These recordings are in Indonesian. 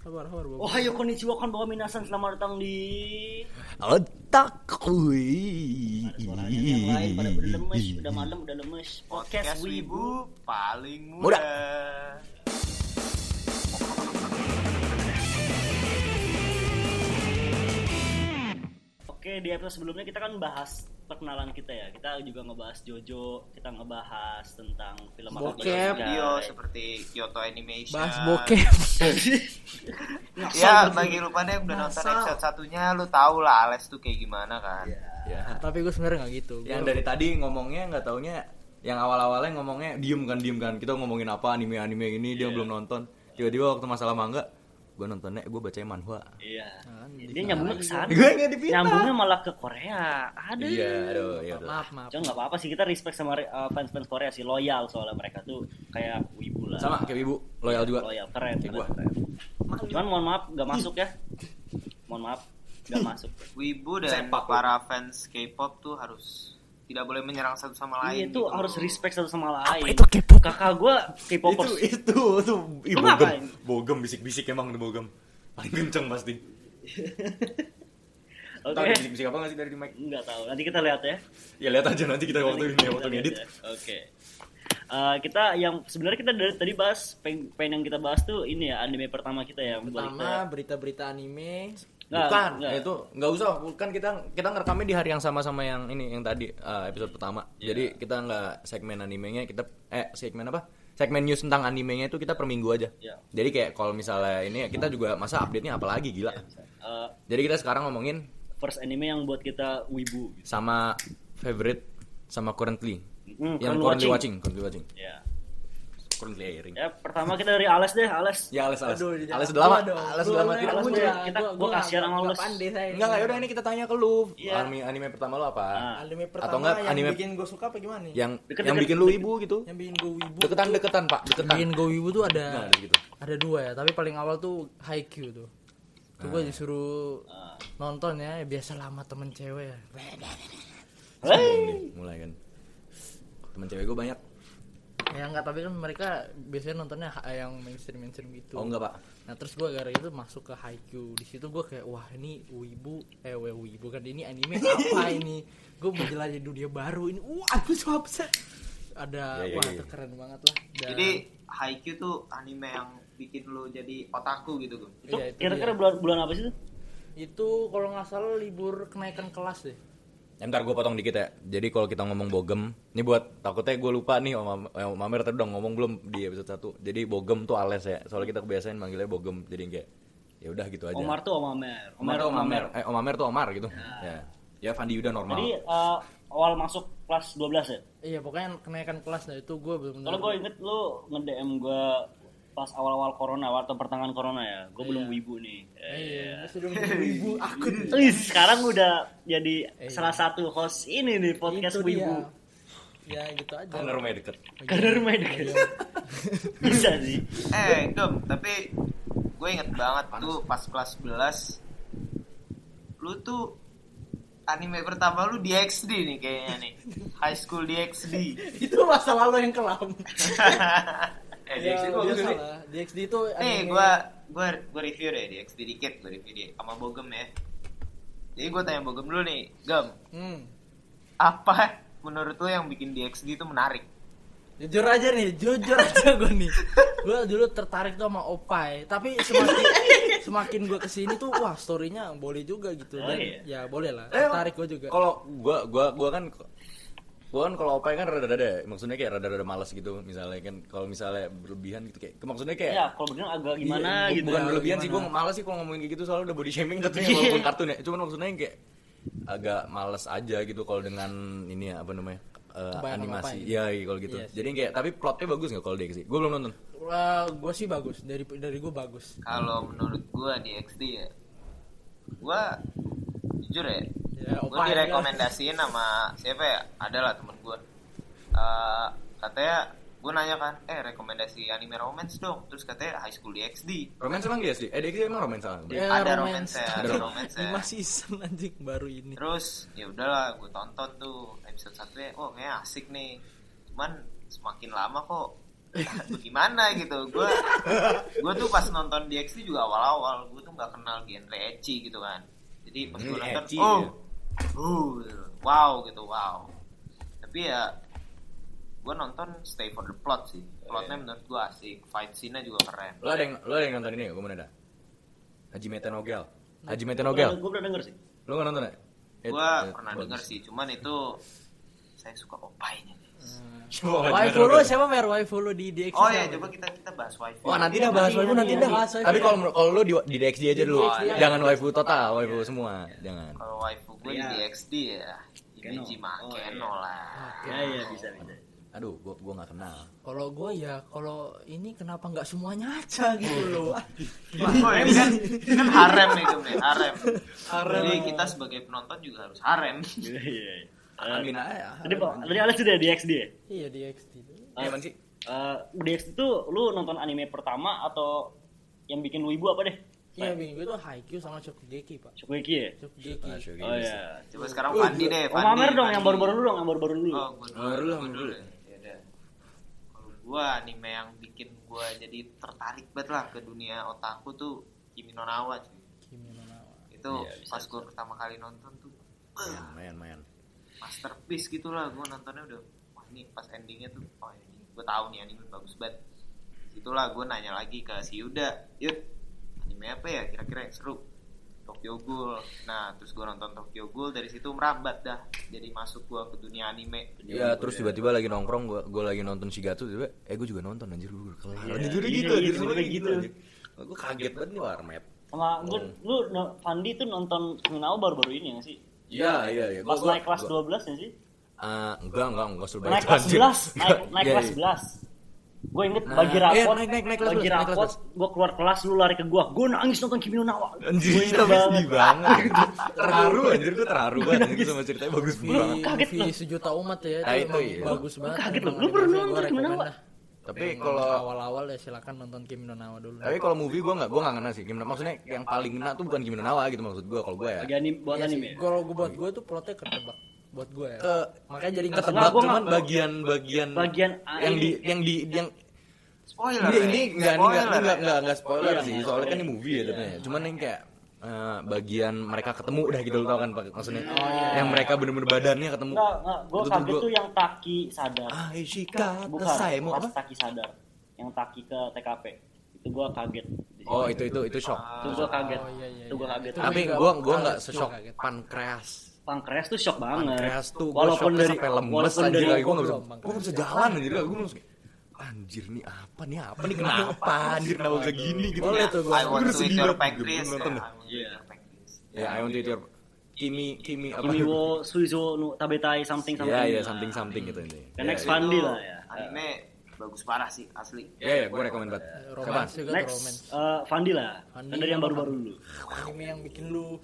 Sabar, sabar, Bob. Ohayo konnichiwa konbawa minasan selamat datang di Otakui. Ada suaranya yang lain pada udah lemes, udah malam udah lemes. Podcast. Wibu paling Muda. muda. Oke, di episode sebelumnya kita kan bahas perkenalan kita ya. Kita juga ngebahas Jojo, kita ngebahas tentang film Bokep. Video Guys. seperti Kyoto Animation. Bahas bokep. Ya, bagi lu pada yang udah nonton episode satunya, lu tau lah Ales tuh kayak gimana kan. Ya. Tapi gue sebenarnya nggak gitu. Yang Gua- dari tadi ngomongnya nggak taunya yang awal-awalnya ngomongnya diem kan diem kan kita ngomongin apa anime anime ini dia belum nonton tiba-tiba waktu masalah mangga gue nontonnya gue baca manhwa Iya. Nah, Dia nyambungnya ke sana. gue nggak dipinta Nyambungnya malah ke Korea. Ada. iya aduh ya udah maaf, maaf. Cuma nggak apa-apa sih kita respect sama uh, fans-fans Korea sih loyal soalnya mereka tuh kayak wibu lah. sama kayak ibu loyal juga Loyal keren. Kayak keren. Cuman mohon maaf nggak masuk ya. Mohon maaf nggak masuk. Wibu dan Sepak, para fans K-pop tuh harus tidak boleh menyerang satu sama Iya lain. itu gitu. harus respect satu sama lain. itu K-pop? Kakak gua K-popers. itu itu tuh ih, bogem ngapain? bogem bisik-bisik emang tuh bogem paling kenceng pasti Oke. Tahu ada bisik-bisik apa nggak sih dari mic Nggak tahu. Nanti kita lihat ya. ya lihat aja nanti kita waktu ini waktu ngedit ya. Oke. Eh, kita yang sebenarnya kita dari tadi bahas pengen, pengen yang kita bahas tuh ini ya anime pertama kita ya Pertama berita-berita anime. Nggak, bukan nggak. itu nggak usah bukan kita kita ngerekamnya di hari yang sama sama yang ini yang tadi eh, episode pertama Iya. jadi kita nggak segmen animenya kita eh segmen apa segmen news tentang animenya itu kita per minggu aja Iya. jadi kayak kalau misalnya ini kita juga masa update nya apalagi gila Eh, jadi kita sekarang ngomongin first anime yang buat kita wibu gitu. sama favorite sama currently Hmm, yang current currently watching. currently watching Ya. Currently airing Ya, pertama kita dari Ales deh, Ales. ya Ales Ales Aduh, Ales udah lama Gua. Ales Gua udah lama gua deh. lah, Kita- gua- gua gua kasihan sama nggak lu. pandai saya. Enggak, enggak, yaudah ini kita tanya ke lu. Iya. Anime, anime pertama lu apa? Ah. Anime pertama Atau enggak yang anime bikin gue suka apa gimana nih? yang Deket, yang deket, bikin lu ibu gitu? yang bikin gue wibu. Deketan-deketan, Pak, deketan. Bikin gue wibu tuh ada Nah, ada gitu. ada dua ya, tapi paling awal tuh Haikyuu tuh. Tuh gue disuruh Ah. nonton ya, biasa lama temen cewek ya. Mulai kan. Temen cewek gue banyak. Ya enggak, tapi kan mereka biasanya nontonnya yang mainstream-mainstream gitu. Oh enggak, Pak. Nah terus gue gara itu masuk ke Haikyuu di situ gue kayak wah ini wibu eh wibu kan ini anime apa ini gue menjelajahi dunia baru ini wah aku so upset ada Ya, ya, wah ya, ya. itu keren banget lah Dan- Jadi Haikyuu tuh anime yang bikin lu jadi otaku gitu. Itu Iya, itu kira-kira bulan bulan apa sih itu? itu kalau nggak salah libur kenaikan kelas deh Ya, ntar gue potong dikit ya. Jadi kalau kita ngomong bogem, ini buat takutnya gue lupa nih Om, Om Amer tadi udah ngomong belum di episode 1. Jadi bogem tuh ales ya. Soalnya kita kebiasaan manggilnya bogem. Jadi kayak ya udah gitu aja. Omar tuh Om Amer. Omar tuh Om Amer. Eh, Om Amer tuh Omar gitu. Ya. Ya Fandi Yuda normal. Jadi eh, awal masuk kelas 12 ya? iya pokoknya kenaikan kelas nah itu gue benar Kalau gue inget lu nge-DM gue pas awal-awal corona, waktu pertengahan corona ya. Gue belum wibu nih. iya sudah wibu akun Wih, sekarang udah jadi Iya. salah satu host ini nih podcast wibu. ya gitu aja Karena rumahnya deket. Karena rumah deket. Bisa sih. Eh, Dom, tapi gue inget banget tuh pas kelas 11 lu tuh anime pertama lu di XD nih kayaknya nih. High School di XD. itu masa lalu yang kelam eh, ya, XD dia bagus sih. salah di XD itu Nih, gua gua gua review deh di XD dikit, gua review di sama Bogem ya. Jadi gua tanya Bogem dulu nih, Gem, hmm. apa menurut lu yang bikin di XD itu menarik? Jujur aja nih, jujur aja gue nih. Gue dulu tertarik tuh sama Opai, tapi semakin semakin gue ke sini tuh wah storynya boleh juga gitu Oh, dan iya. ya boleh lah. Eh, Tertarik gue juga. Kalau gua gua gua kan gua kan kalau opai kan rada-rada maksudnya kayak rada-rada malas gitu misalnya kan kalau misalnya berlebihan gitu kayak maksudnya kayak Ya, kalau bener agak gimana Iya, gitu. bukan Ya, berlebihan sih gimana? gue malas sih kalau ngomongin kayak gitu soalnya udah body shaming tapi Iya. walaupun kartun ya cuman maksudnya yang kayak agak males aja gitu kalau dengan ini ya apa namanya Kebanyakan animasi iya iya, kalau gitu Iya sih. jadi kayak tapi plotnya bagus nggak kalau dia sih gue belum nonton gue sih bagus dari dari gue bagus. Kalau menurut gua di XD ya, gua jujur ya, Ya, gue direkomendasiin sama siapa ya? Ada lah temen gue. Eh, katanya gue nanya kan, eh rekomendasi anime romance dong. Terus katanya High School DxD. romance emang dia sih eh dia emang romance salah Ya, ada romance. romance ya, ada romance ya. Lima season anjing baru ini. Terus ya udahlah, gue tonton tuh episode satunya, oh kayaknya asik nih. Cuman semakin lama kok bagaimana gitu gue gue tuh pas nonton DXT juga awal-awal gue tuh nggak kenal genre ecchi gitu kan jadi pas gue Hmm, nonton oh ya. Uh, gitu. wow gitu wow tapi ya gue nonton stay for the plot sih plotnya menurut gue asik fight scene-nya juga keren Lo ada yang lo ada yang nonton ini? Gue mau nanya. Haji Mete Nogel. Haji. Gue pernah denger sih. Lo nggak nonton ya? Eh, gue pernah bagus. denger sih cuman itu saya suka opainya Haji Waifu lu siapa mer waifu lu di DXT? oh ya coba kita kita bahas wifi Wah nanti dah bahas waifu nanti dah. Bahas waifu. Tapi kalau kalau lu di, di DXD aja dulu. DXD. Jangan waifu total, waifu semua. Jangan. kalau waifu gue Iya. di DXD ya Keno. Imeji mah Oh, Keno iya. lah Ya iya bisa bisa. Aduh, gua gua nggak kenal. Kalau gue ya, kalau ini kenapa nggak semuanya aja gitu loh? Oh, ini kan, ini kan harem nih nih, harem. Jadi kita sebagai penonton juga harus harem. Iya iya. Iya. Amin aja. Tadi Pak, tadi Alex sudah di XD ya? iya DXT itu. Iya, man sih? Eh, di XD itu lu nonton anime pertama atau yang bikin lu ibu apa deh? Iya, minggu itu Haikyuu sama Shokugeki pak. Shokugeki ya? Shokugeki. Ah, Shogi Oh bisa. iya. Coba sekarang Fandi deh, Oh, Fandi. Mamer dong Fandi. yang baru-baru dulu dong, yang baru-baru dulu. Oh, Oh, dulu, dulu. ya. Ya udah. Kalau gua anime yang bikin gua jadi tertarik banget lah ke dunia otaku tuh Kimi no Na wa cuy. Kimi no Na wa. Itu Iya, pas gua pertama kali nonton tuh mayan, mayan. Masterpiece gitu lah gua nontonnya udah wah ini pas endingnya tuh oh ini gua tahu nih anime bagus banget itulah gua nanya lagi ke si Yuda Yud anime apa ya kira-kira yang seru Tokyo Ghoul nah terus gua nonton Tokyo Ghoul dari situ merambat dah jadi masuk gua ke dunia anime Ya terus tiba-tiba lagi nongkrong gua gua lagi nonton Shigatsu tiba eh gua juga nonton anjir gua kelar. Iya, Anjir udah iya, gitu iya, iya, iya, gitu. gitu. anjir. Gua kaget banget nih warnet. Sama gue, lu Fandi tuh nonton Kriminal baru-baru ini nggak sih? Iya, iya, iya. Pas naik kelas gua- 12 ya sih? Ah, enggak, enggak, enggak suruh Naik kelas 11, naik, naik Iya, kelas iya. 11. Gue inget Nah, bagi iya, rapot, naik, naik, naik bagi 11, naik kelas rapot, gue keluar kelas, lu lari ke gua, gue nangis nonton Kimi no Na wa. Anjir, banget. sedih banget. terharu anjir gua terharu banget anjir sama ceritanya bagus banget. kaget movie loh. sejuta umat ya, Ah, itu iya. bagus banget. kaget loh. Lu animasinya nonton Kimi no Tapi kalau awal-awal ya silakan nonton Kimi no Na wa dulu. tapi kalau movie gua enggak gua enggak ngena sih. Kim maksudnya yang paling ngena tuh bukan Kimi no Na wa gitu maksud gua kalau gua ya. Lagi anim, buat Iya sih, anime. Kalau gue buat gue tuh plotnya ketebak buat gue ya. Ke Makanya jadi nggak ketebak Nggak, cuman nggak- bagian-bagian Bagian yang di yang di yang spoiler ini ya. ini enggak ini enggak ya. enggak enggak spoiler Iya, sih. nggak Soalnya kan ini movie ya tentunya. Cuman yang kayak eh, bagian mereka ketemu udah gitu lo tau kan Pak? maksudnya yang mereka bener-bener badannya ketemu Enggak, enggak, gue kaget gua- tuh yang Taki sadar. ah Ishika Bukan, mau pas apa Taki sadar. Yang Taki ke TKP. Itu gue kaget. Oh itu itu itu shock Itu gue kaget. Oh, iya, iya, Itu gue iya. kaget. Tapi gua kaget, nggak kaget. pankreas Pankreas tuh shock banget. pankreas tuh walaupun dari sampai lemes walaupun anjir dari lagi gua nggak bisa gua nggak bisa jalan anjir langsung kayak, anjir nih apa nih apa nih kenapa anjir kenapa bisa gini gitu Boleh tuh want Gua to sedih banget, gua ya. nonton I want to eat your ya Kimi Kimi apa Kimi wo suizo nu tabetai something something. ya ya something something gitu ini The next ya, Fandi Itu lah ya. Anime bagus parah sih asli. ya ya gua rekomend banget Kapan? Juga tuh Next romance. eh, Fandi lah. Fandi dari yang baru-baru dulu. Anime yang bikin lu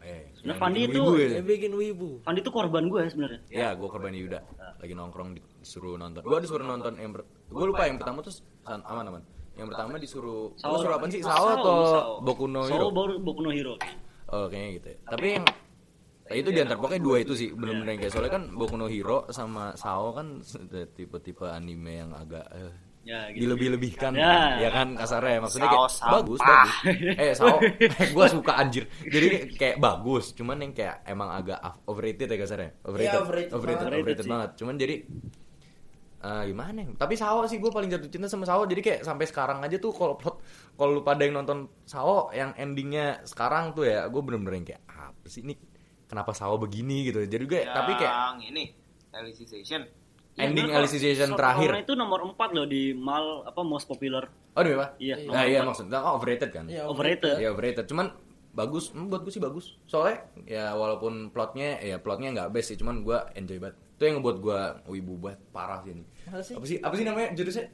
Eh, Nah, yang Fandi itu- ya. ya bikin wibu. Fandi tuh korban gue sebenarnya. Ya, gue korban Yuda. Lagi nongkrong disuruh nonton. Gue disuruh nonton yang gue lupa yang pertama tuh aman aman. Yang pertama disuruh Sao, disuruh apa sih? Sao, atau Boku no Hero? Sao baru Boku no Hero. Oh, kayaknya gitu. Ya. Tapi yang nah, itu diantar pokoknya dua itu sih bener-bener yang kayak soalnya kan Boku no Hero sama Sao kan tipe-tipe anime yang agak eh, Ya, gitu. dilebih-lebihkan Ya. ya kan kasarnya maksudnya kayak Sao bagus bagus eh Sao gue suka anjir jadi kayak bagus cuman yang kayak emang agak overrated ya kasarnya overrated Iya, overrated overrated, overrated sih. banget cuman jadi eh, gimana ya? tapi Sao sih gue paling jatuh cinta sama Sao. Jadi kayak sampai sekarang aja tuh kalau plot kalau lu pada yang nonton Sao yang endingnya sekarang tuh ya gue bener-bener yang kayak apa sih ini? Kenapa Sao begini? gitu. Jadi gue tapi kayak Yang ini Alicization. ending Iya, kok. alicization terakhir. itu nomor 4 loh di mal apa most popular. oh demi apa? Iya, nah iya maksudnya oh, overrated kan? Iya, Overrated. ya overrated. Cuman bagus hmm, buat gue sih bagus. Soalnya ya walaupun plotnya ya plotnya nggak best sih cuman gue enjoy banget itu yang ngebuat gue wibu banget parah sih ini Apa sih? apa sih apa sih namanya jurusnya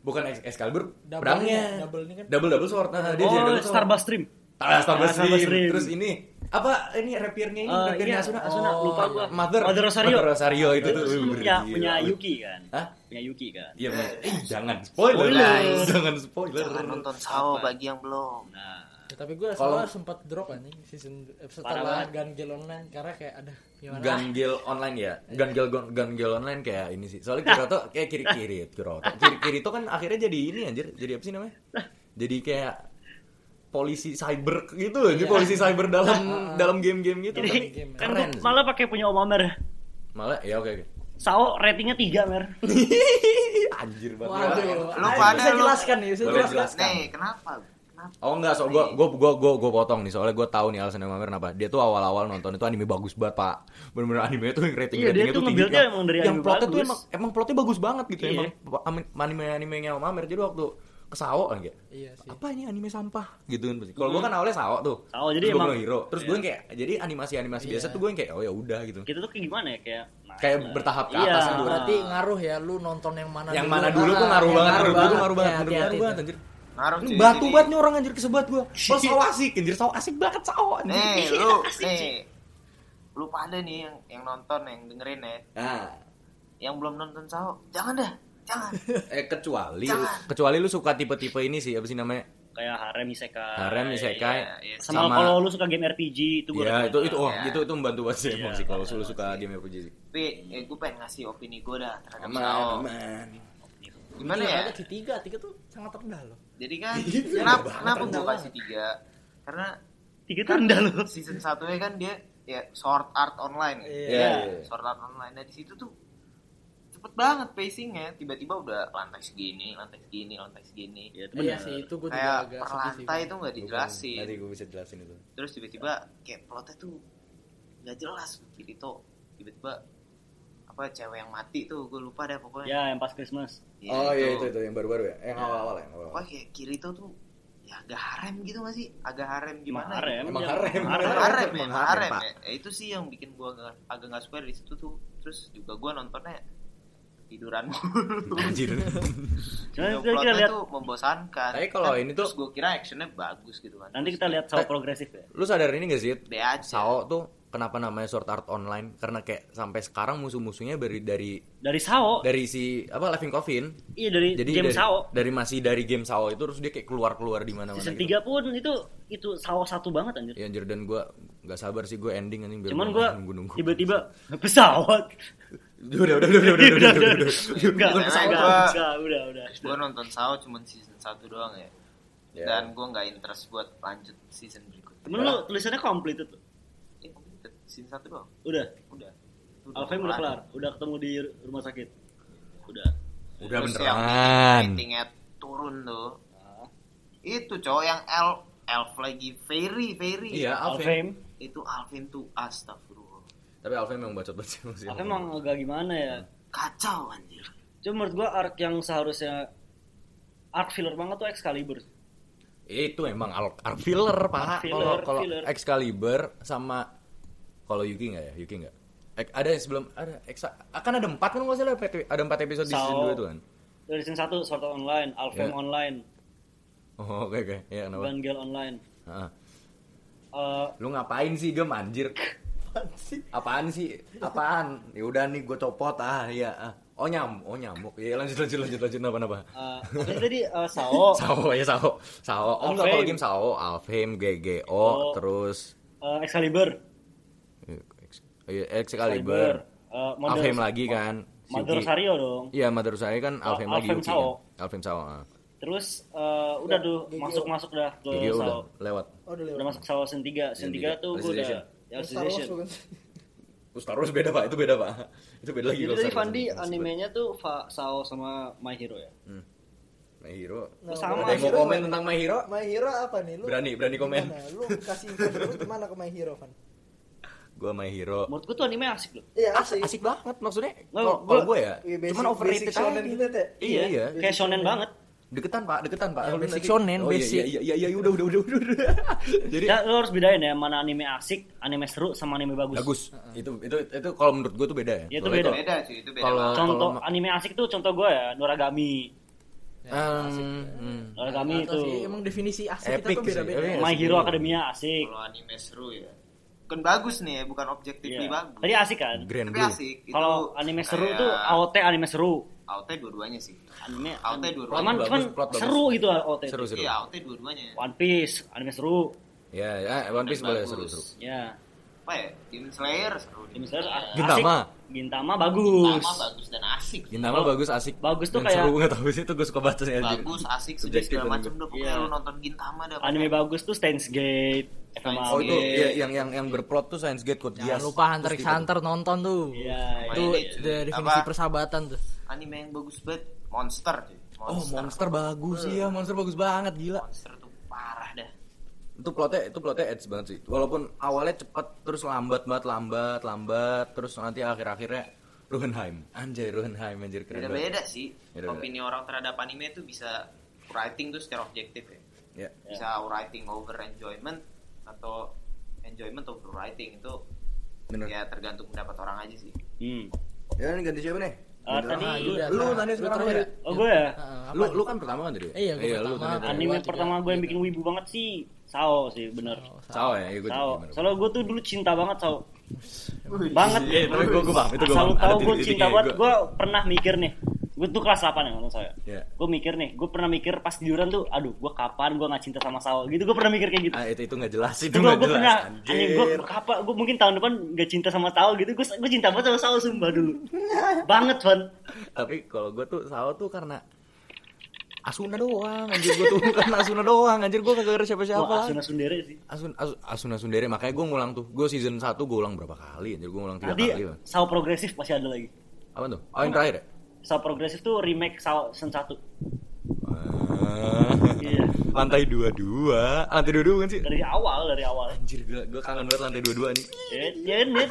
bukan Ex- Excalibur Double pedangnya ini, double ini kan? double double sword nah, dia jadi Oh, double sword Starbucks Stream. ah, Starbucks Ah, Stream. Stream. terus ini apa ini rapiernya ini Eh, rapiernya iya, Asuna Asuna, Oh, lupa iya. gua. Mother Mother Rosario. Mother Rosario itu tuh uh, punya punya Yuki kan Hah? punya Yuki kan Iya, eh, jangan spoiler, Spoiler. Jangan spoiler. Jangan nonton Sao bagi yang belum. nah Ya, tapi gue Kalau- sempat drop anjing season setelah. Gangel online karena kayak ada gimana Gangel online ya. Gangel Gangel online kayak ini sih. Soalnya Kiroto kayak kiri-kiri Kiroto. Kiri Kirito kan akhirnya jadi ini anjir. Jadi apa sih namanya? Jadi kayak polisi cyber gitu loh. Jadi Iya. polisi cyber dalam dalam game-game gitu. jadi game. kan Keren gua sih. malah pakai punya Om Amer Malah ya oke oke. Sao ratingnya 3 mer Anjir banget. Waduh, Lu ayo, pada lu- jelaskan nih, bisa jelaskan. Nih, kenapa? Kenapa? Oh enggak, so gue gue gue gue gue potong nih soalnya gue tahu nih alasan Mamer kenapa. Dia tuh awal-awal nonton itu anime bagus banget pak. Bener-bener anime tuh yang rating Iya, dia ratingnya tuh tuh tinggi. Yang- emang dari yang anime plotnya tuh bagus. emang emang plotnya bagus banget gitu Iya. emang anime animenya Mamer. Jadi waktu kesawo kan kayak Iya sih. apa ini anime sampah gitu kan pasti. Kalau gue kan awalnya sawo tuh. Sao, jadi Terus emang- bilang hero. Terus gue Iya. kayak jadi animasi-animasi Iya. biasa tuh gue yang kayak oh ya udah gitu. kita tuh kayak gimana ya kayak naik Kayak bertahap ke Iya. atas gitu. Berarti ngaruh ya lu nonton yang mana Yang dulu. mana dulu Ah, tuh ngaruh yang banget, gue tuh ngaruh banget, Ya, gue ngaruh banget tuh. anjir. Cuy, batu banget nih orang anjir kesebat gue. Kalau sawo asik anjir, sawo asik banget sawo anjir. Nih, Iya, lu, nih. Lu pada nih yang yang nonton, yang dengerin ya. Nah, Yang belum nonton Sao, jangan dah. Jangan. eh kecuali Jangan. kecuali lu suka tipe-tipe ini sih apa sih namanya kayak harem isekai harem isekai Iya, iya. sama, sama, kalau lu suka game RPG itu gua ya itu itu oh Iya. itu itu membantu banget sih emang Iya, sih kalau lu suka sih. game RPG sih Tapi, eh, gue pengen ngasih opini gue dah terhadap aman aman Gimana Iya, ya? tiga, tiga tuh sangat rendah loh. Jadi kan, Iya, kenapa, kenapa gue kasih tiga? Karena tiga tuh rendah lu season satunya kan dia ya Sword Art Online. Iya. Iya, iya. Sword Art Online. Nah di situ tuh cepet banget pacingnya. Tiba-tiba udah lantai segini, lantai segini, lantai segini. ya, itu Iya benar. sih, itu gue juga Kayak agak per lantai itu nggak dijelasin. nanti gue bisa jelasin itu Terus tiba-tiba kayak plotnya tuh nggak jelas. Tuh tiba-tiba apa cewek yang mati tuh gue lupa deh pokoknya. ya yang pas Christmas Ya, oh iya itu itu yang baru-baru ya yang awal-awal ya yang awal Pokoknya kayak Kirito tuh ya agak harem gitu gak sih? Agak harem Emang gimana? harem Emang ya. harem. harem. Harem, harem, Emang ya, harem, harem, Pak. ya. Ya, itu sih yang bikin gua agak, agak gak suka dari situ tuh. Terus juga gua nontonnya tiduran mulu. anjir Cuman itu kita plotnya lihat tuh membosankan. Tapi kalau Kan ini tuh- terus gua kira actionnya bagus gitu kan. nanti kita lihat sao Eh. progresif ya lu sadar ini gak sih. Sao tuh kenapa namanya Sword Art Online karena kayak sampai sekarang musuh-musuhnya dari dari dari sao dari si apa Living Coffin iya dari jadi game dari, sao dari masih dari game Sao itu terus dia kayak keluar keluar di mana-mana season gitu. 3 pun itu itu sao satu banget anjir Ya anjir dan gue nggak sabar sih gue ending anjing biar cuman nunggu-nunggu. tiba-tiba pesawat udah udah udah udah udah udah udah udah udah. udah udah Gua nonton Sao cuman season 1 doang ya. Ya. Dan gua nggak interest buat lanjut season berikutnya. lu tulisannya komplit itu Eh, season 1 doang. udah Udah. Alfheim udah kelar udah ketemu di rumah sakit udah Udah Terus beneran. yang ratingnya turun tuh. Itu cowok yang elf elf lagi fairy fairy. Iya, Alfheim. Alfheim Itu Alvin tuh astagfirullah. Tapi Alfheim memang bacot banget sih masih. Alfheim emang agak gimana ya Kacau anjir. cuma menurut gua arc yang seharusnya arc filler banget tuh Excalibur Itu emang arc filler, Pak. Kalau kalau. Excalibur sama kalau Yuki nggak ya? Yuki nggak? Eh, ada yang sebelum ada Exa, akan ada empat kan nggak salah ada empat episode di season Sao. 2 itu kan? dari season 1 Sword Art Online Alfheim Ya. Online Oh, oke oke. Ya, kenapa? Evangel Online Heeh. Eh, Lu ngapain sih, Gem anjir? Apaan sih? Apaan? Ya udah nih gue copot ah, iya. Ah. Oh nyam, oh nyamuk. Ya lanjut lanjut lanjut lanjut apa apa. eh, apa sih tadi eh, Sao Sao ya Sao. Sao. Oh enggak Alfheim. kalau game Sao, Alfheim, GGO, Oh. terus eh, Excalibur eh, Excalibur. eh, Mother- Alfheim lagi kan. Mother. Rosario dong Iya, Mother Rosario kan Oh, Alfheim lagi Alfheim Sao. kan. Alfheim Sao. ah. terus eh, udah tuh GGO. masuk masuk dah ke udah Sao lewat. Oh, udah lewat. udah masuk Sao season 3 season Season 3 tiga. tuh gua udah Alicization. ya Star Wars Alicization. bukan? Oh, Star Wars beda, Pak. Itu beda, Pak. Itu beda lagi Jadi Star. Fandi animenya tuh Fa- Sao sama My Hero ya. Hmm. My Hero. Nah, Sama, Ada yang mau komen tentang My Hero? My Hero apa nih? Lu Berani, berani komen. Lu kasih info dulu gimana ke My Hero, Van? Gua My Hero. menurut gua tuh anime asik loh Iya, asik, asik banget maksudnya. Kalau gue ya, Iya, basic- cuman overrated basic shonen aja. gitu, Teh. Iya, iya. kayak shonen banget Deketan pak, deketan pak. Ya, basic nanti- shonen, oh, basic. Iya, iya, iya, iya, udah, udah, udah, udah. udah. Jadi ya lo harus bedain ya mana anime asik anime seru sama anime bagus bagus. Itu, itu, itu kalau menurut gue tuh beda ya. Iya, itu beda. kalau- Beda cuy, itu beda Kalau- contoh kalau- anime asik tuh contoh gua ya Noragami Ya, Hmm, hmm. Itu sih, emang definisi asik Epic kita tuh sih, beda-beda. iya. My sih, Hero iya. Academia asik Kalau anime seru ya. Bukan bagus nih ya, bukan objectively Iya. bagus. Tadi asik kan? Grand Tapi asik. Itu Kalau anime seru kayak tuh AOT anime seru. AOT dua-duanya sih. Anime AOT dua-duanya. cuman cuman plot bagus. seru gitu AOT. Seru, seru. Iya, AOT dua-duanya. One Piece anime seru. Ya, ya One Piece boleh Bagus. seru-seru. Ya. Apa ya? Demon Slayer seru. Demon Slayer asik. Gintama. Gintama bagus. Gintama bagus dan asik. Gintama Kalau- bagus asik. bagus tuh Dan kayak- seru nggak tahu sih itu gue suka baca ya. anjir. Bagus, asik, Subjektif segala macam udah pokoknya Iya. lu nonton Gintama dah. Anime bagus tuh Steins Gate. FMA Oh itu ya, yang yang yang berplot tuh Science Gate Code Jangan lupa Hunter x Hunter nonton tuh. Iya, Itu iya. de- definisi persahabatan tuh. Anime yang bagus banget Monster cuy. Oh monster bagus iya monster bagus banget gila. Monster tuh. Itu plotnya itu plotnya edge banget sih. Walaupun awalnya cepet terus lambat banget lambat lambat terus nanti akhir-akhirnya Ruhenheim. Anjay Ruhenheim anjir keren banget. Beda-beda sih. Beda-beda. Opini orang terhadap anime itu bisa writing tuh secara objektif ya. Ya. Bisa writing over enjoyment atau enjoyment over writing itu Bener. ya tergantung pendapat orang aja sih. Hmm. Ya ini ganti siapa nih? Ah, Ganti tadi-. Ah, lu nah, lu sekarang aja. Oh gue ya. Lu lu kan pertama kan tadi? Iya, gua lu tadi. Anime pertama gue yang gitu. bikin wibu banget sih Sao sih bener. Sao ya, iya gue Sao. Soalnya gue tuh dulu cinta banget Sao. Banget. Iya, tapi gue gue paham itu gue Asal tahu gue cinta banget. Gue pernah mikir nih. Gue tuh kelas 8 ya nonton saya. Iya. Gue mikir nih. Gue pernah mikir pas tiduran tuh. Aduh gue kapan gue gak cinta sama Sao. Gitu gue pernah mikir kayak gitu. Ah itu itu nggak jelas itu Gue nggak pernah. Anjir. Anjing gue kapan. Gue mungkin tahun depan gak cinta sama Sao gitu. Gue gue cinta banget sama Sao sumpah dulu. banget Van. Tapi kalau gue tuh Sao tuh karena Asuna doang, anjir gue tuh karena Asuna doang, anjir gue kagak ada siapa-siapa. Wah. Asuna Sundere sih. Asun, Asun, Asuna Sundere makanya gue ngulang tuh. Gue season 1 gue ulang berapa kali anjir gue ngulang 3 Nanti kali. Bang. Sao progresif masih ada lagi. Apa tuh? Oh yang terakhir ya? Sao progresif tuh remake Sao season 1. Ah. Iya. Lantai 22. Lantai 22 kan sih? Dari awal, dari awal. Anjir gue gue kangen banget lantai 22 nih. Eh, ya, net.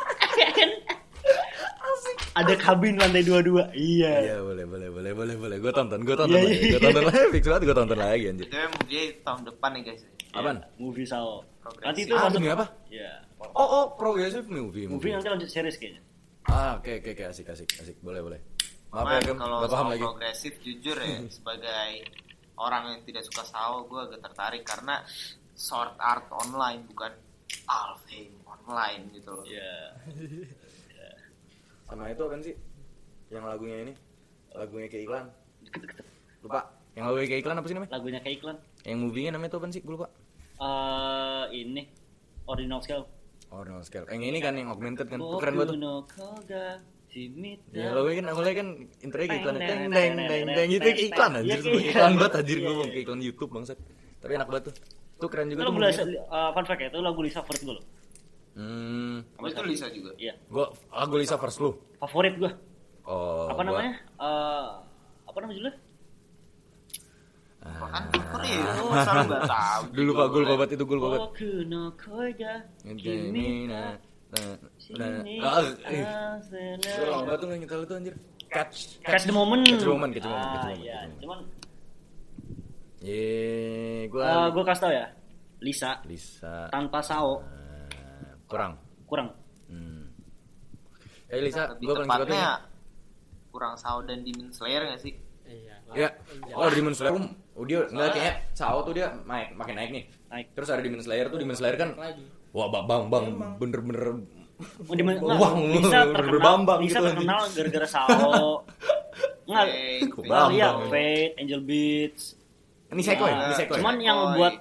Ada kabin lantai dua-dua. Iya. Iya boleh boleh boleh boleh boleh. Gue tonton gue tonton Iya, lagi. iya. Gue tonton lagi. Fix banget gue tonton lagi anjir. Itu movie tahun depan nih guys. Apaan? Movie Sao. Progresif. Nanti itu Ah, masuk apa? Iya. Oh oh progressive movie. Movie nanti lanjut series kayaknya. Ah oke oke oke asik asik asik boleh boleh. Maaf ya Cuman Gem, kalau gak paham soal lagi. progresif jujur ya sebagai orang yang tidak suka Sao gue agak tertarik karena short art online bukan Alfheim online gitu loh. Iya. Sama itu kan sih? Yang lagunya ini? Lagunya kayak iklan. Lupa. Yang lagunya kayak iklan apa sih namanya? Lagunya kayak iklan. Yang movie-nya namanya tuh apa sih? Gue lupa. Eh ini Ordinal Scale. Original scale. Yang ini kan yang augmented kan. Keren banget tuh. Shimita. Ya lagunya kan awalnya kan intronya kayak iklan. Teng, Teng teng, teng teng, teng teng, teng gitu iklan anjir. Iya, kayak Iklan iklan. banget anjir Iya, gue iya. kayak iklan YouTube bangsat. Tapi enak banget tuh. Itu keren juga tuh. lagu. Lisa, eh, fun fact ya, itu lagu Lisa favorit gue loh. Hmm. Oh, itu Lisa juga. Iya. Gua lagu Lisa first lu. Favorit gue. Oh. apa namanya? Eh apa namanya judulnya? Bahkan covernya itu selalu nggak tahu. Dulu pak gue lupa banget itu gue lupa banget. No Koga, Shimita. Ah, eh. Gue lama banget tuh nggak nyetel itu anjir. Catch. Catch the moment. Catch the moment, catch the moment, Ah, catch the moment, iya. catch the moment. Cuman Ye, gue eh, gue kasih tau ya, Lisa Lisa tanpa Sao eh, kurang. kurang. Hmm. Eh Lisa, Lebih gue paling suka tuh kurang Sao dan Demon Slayer gak sih? Iya. Ya, oh Demon Slayer, oh dia nggak kayaknya Sao tuh dia naik, makin naik nih. Naik. Terus ada Demon Slayer tuh Demon Slayer kan, Lagi. Wah bang bang bang, bener-bener Oh, di mana? Wah, Lisa terkenal, berbambang Lisa gitu, terkenal gara-gara Sao. Enggak. Well, iya, Bambang. Fate, Angel Beats. ini sekoy, Nah, ini sekoy. Cuman yang buat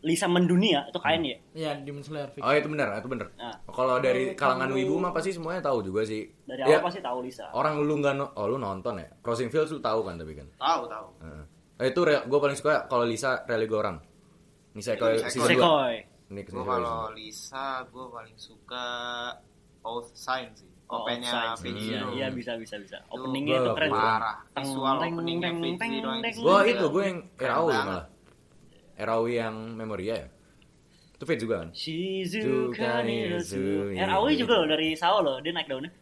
Lisa mendunia itu kain ya. Iya, Demon Slayer fix. Oh itu benar, itu benar. Nah. Kalau dari kalangan wibu mah pasti semuanya tahu juga sih. Dari Ya, awal pasti tahu Lisa. Orang lu nggak, no- oh lu nonton ya? Crossing Fields lu tahu kan tapi kan. Tahu tahu. Heeh. Eh, itu gue paling suka kalau Lisa Rally Goran. Ini Sekoy Sekoy. season 2. Ini Gue kalau Lisa, gue paling suka Oath Sign sih. Oh, Opennya. Fate Iya, Zero. iya bisa bisa bisa. Openingnya itu keren. Parah. Teng, Visual teng, openingnya di- Gue itu gue yang Erawi malah. Erawi yang Memoria ya. Itu Fate juga kan? Shizuka Niruzu. Iya, Eh, iya. juga loh dari Sao loh, dia naik daunnya.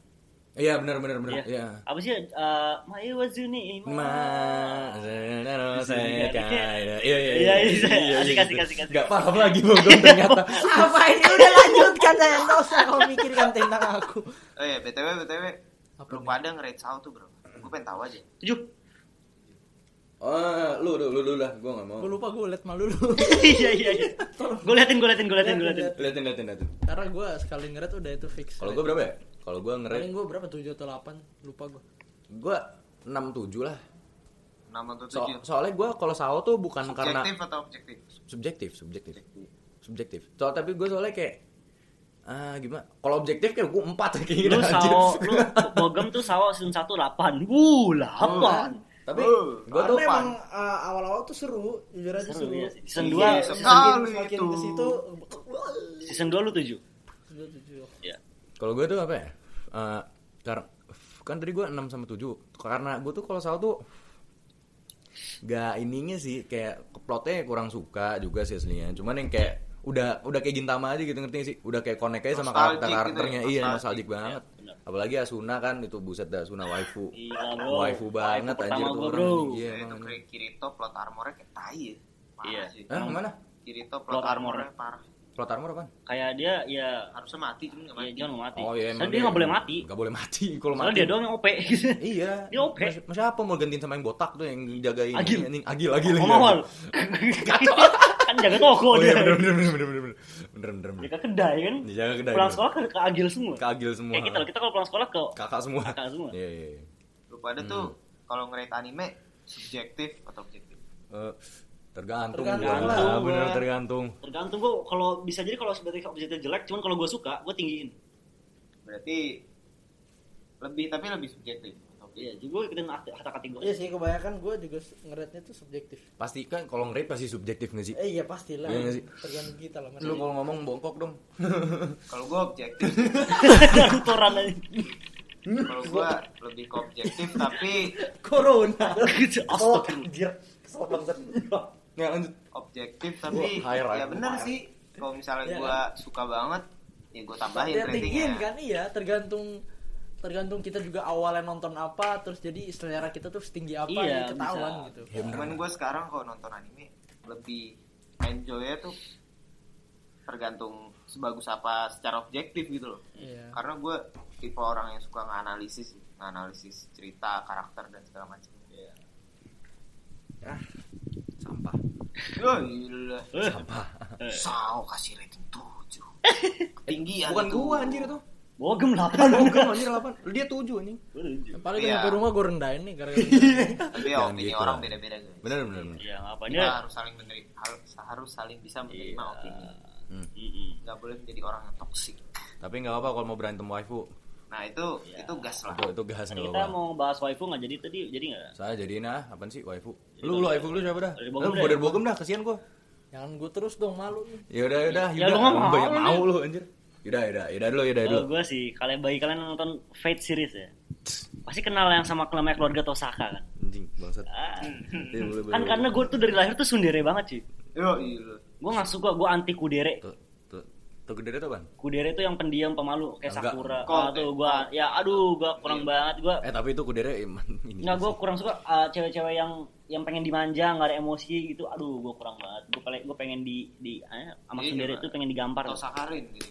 Iya benar benar benar. Iya. Iya. Apa sih? Eh, Mai Wazuni Ma, Iya iya Iya, iya, iya. Asik, asik, asik, asik. Gak paham lagi bogong ternyata. Apa ini udah lanjutkan saya nggak usah kau mikirkan tentang aku. Oh iya, BTW BTW. Apa Lu nih? pada nge-rate Sao tuh berapa? Gue pengen tahu aja. Tujuh. Oh, lu lu lu lu lah, gua enggak mau. gue lupa gue liat malu dulu Iya iya iya. Gue liatin gue liatin gue liatin gue liatin. Liatin liatin liatin. karena gue sekali ngeret udah itu fix Kalau gua berapa ya? Kalau gua paling ngeret gue berapa tujuh atau delapan lupa gue gua 67 lah. Nama tuh So, tujuh. soalnya gua kalau sao tuh bukan karena Subjektif atau objektif? subjektif, subjektif. Subjektif. Soal tapi gua soalnya kayak ah gimana? Kalau objektif kayak gua 4 kayak gitu. Lu sawo, lu bogem tuh sawo season 1 8. Wuh, 8. Tapi Oh, gua Karena tuh emang uh, awal-awal tuh seru jujur aja Seru, seru, iya sih. Season Iya, 2 season semakin Sekali semakin itu. ke situ season 2 lu 7. sudah tujuh Iya. Kalau gue tuh apa ya? Eh, kar- kan tadi gue 6 sama 7 Karena gue tuh kalau salah tuh Gak ininya sih Kayak plotnya kurang suka juga sih aslinya Cuman yang kayak Udah udah kayak Gintama aja gitu ngerti sih Udah kayak connect aja sama gitu ya, Iya nostalgic. nostalgic banget Iya, benar. Apalagi Asuna kan itu buset dah Asuna waifu bro. Waifu banget Waifu anjir tuh orang bro. Iya Ya, itu emang kayak Kirito plot armornya kayak tai ya. Iya. sih. Hah mana? Kirito Plot plot armornya parah plot armor apa? Kayak dia ya harusnya mati cuma enggak iya, mati. Iya, jangan mati. Oh iya. Soalnya dia enggak boleh mati. Enggak boleh mati kalau mati. Soalnya dia doang yang OP. iya. Dia OP. Masih apa mau gantiin sama yang botak tuh yang jagain Agil anjing Agil lagi. Oh, mawal. Kacau. kan jaga toko oh, iya, dia. Iya, bener bener bener bener bener. Bener bener. Dia ke kedai kan? Dia jaga kedai. Pulang sekolah ke, Agil semua. Ke Agil semua. Kayak kita kita kalau pulang sekolah ke kakak semua. Kakak semua. Iya iya. iya. Lu pada tuh hmm. kalau ngerit anime subjektif atau objektif? Eh tergantung Tergantung gua. lah, Ah, gua. bener tergantung Tergantung gua kalau bisa jadi kalau sebenarnya objeknya jelek, cuman kalau gua suka, gua tinggiin. Berarti lebih tapi lebih subjektif. Iya, jadi gua ikutin kata kategori. iya sih kebanyakan gue juga ngeretnya tuh subjektif pasti kan kalau ngerate pasti subjektif gak sih eh iya pastilah Iya nggak sih? tergantung kita lah lu kalau ngomong bongkok dong Kalau gua objektif, aja. kalau gua lebih ke objektif tapi corona Astagfirullah. anjir kesel banget nggak lanjut objektif tapi Wah, high ya bener sih. Kalau misalnya Iya gua suka banget, ya gua tambahin ya ratingnya. kan iya tergantung tergantung kita juga awalnya nonton apa terus jadi selera kita tuh setinggi apa Iya, ya ketahuan bisa. gitu Ya. Cuman gue sekarang kalau nonton anime lebih enjoy tuh tergantung sebagus apa secara objektif gitu loh. iya Karena gue tipe orang yang suka nganalisis, nganalisis cerita, karakter dan segala macam. ah sampah Oh gila. Eh, sampah Sao kasih rating 7. Ketinggian bukan itu. gua anjir itu Bogem 8 bukan anjir 8 dia 7 anjing paling Iya. nyampe rumah gue rendahin nih gara-gara Tapi ya opini gitu orang beda-beda guys. bener bener bener Iya, apa Kita dia? harus saling menerima, harus saling bisa menerima Iya. opini. Hmm. Nggak boleh menjadi orang yang toksik. tapi nggak apa kalau mau berantem waifu Nah itu Iya. itu gas lah. itu itu gas nggak Kita apa mau bahas waifu nggak jadi tadi, jadi nggak? saya jadi nah apaan sih waifu Jadi lu lu waifu lu siapa dah Dari lu Bogem gua deh. dari bogem dah kasihan gua jangan gue terus dong malu nih ya udah ya udah Ya, udah lu mau, banyak mau lu anjir yaudah yaudah yaudah dulu yaudah dulu gue sih, kalian bagi kalian nonton Fate series ya, pasti kenal yang sama namanya keluarga Tosaka kan? anjing bangsat Ah. Iya, kan karena gue tuh dari lahir tuh sundere banget sih. Yo iya. Gue nggak suka, gue anti kudere. Tuh tuh tuh ban Kudere tuh yang pendiam pemalu kayak Enggak. Sakura. Kok, Ah, tuh gue, ya aduh, gue kurang banget. Gue eh tapi itu kudere emang ini nggak gue kurang suka ah, cewek-cewek yang yang pengen dimanja nggak ada emosi gitu. Aduh, gue kurang banget. Gue paling gue pengen di di eh, sama Iya, sundere tuh pengen digampar. Atau Sakarin gitu.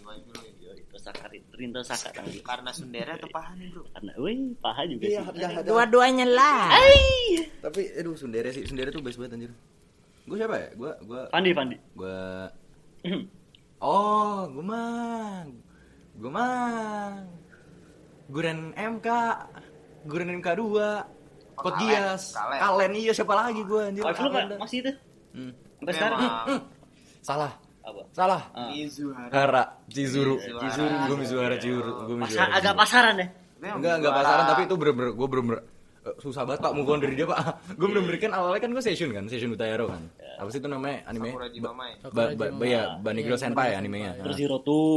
Tosaka, Rinto Saka tadi. Karena Sundere atau paha nih bro? Karena, wih, paha juga Iya, sih. dua-duanya lah tapi aduh sundere sih sundere tuh best banget anjir gue siapa ya gue gue Pandi, Pandi. gue oh gue mang gue mang Guren MK Guren MK 2 Oh, Kot Kalen, Gias Kalen. Kalen iya siapa lagi gue anjir lu Kalen nggak dah. masih itu? Hmm. Sampai sekarang? Memang salah Apa? salah Ah. Mizuhara. Hara Cizuru Chizuru. Cizuru gue Mizuhara Cizuru gue Pasar, Mizuhara agak pasaran ya? Enggak enggak pasaran tapi itu bener-bener gue bener-bener eh, susah banget pak move on dari dia pak gue bener-bener kan awalnya kan gue session kan session Utayaro kan apa sih itu namanya anime Sakura Jimamai. ba, ba, ba, ya Bunny Girl Iya, Senpai animenya Terus Nah. Zero tuh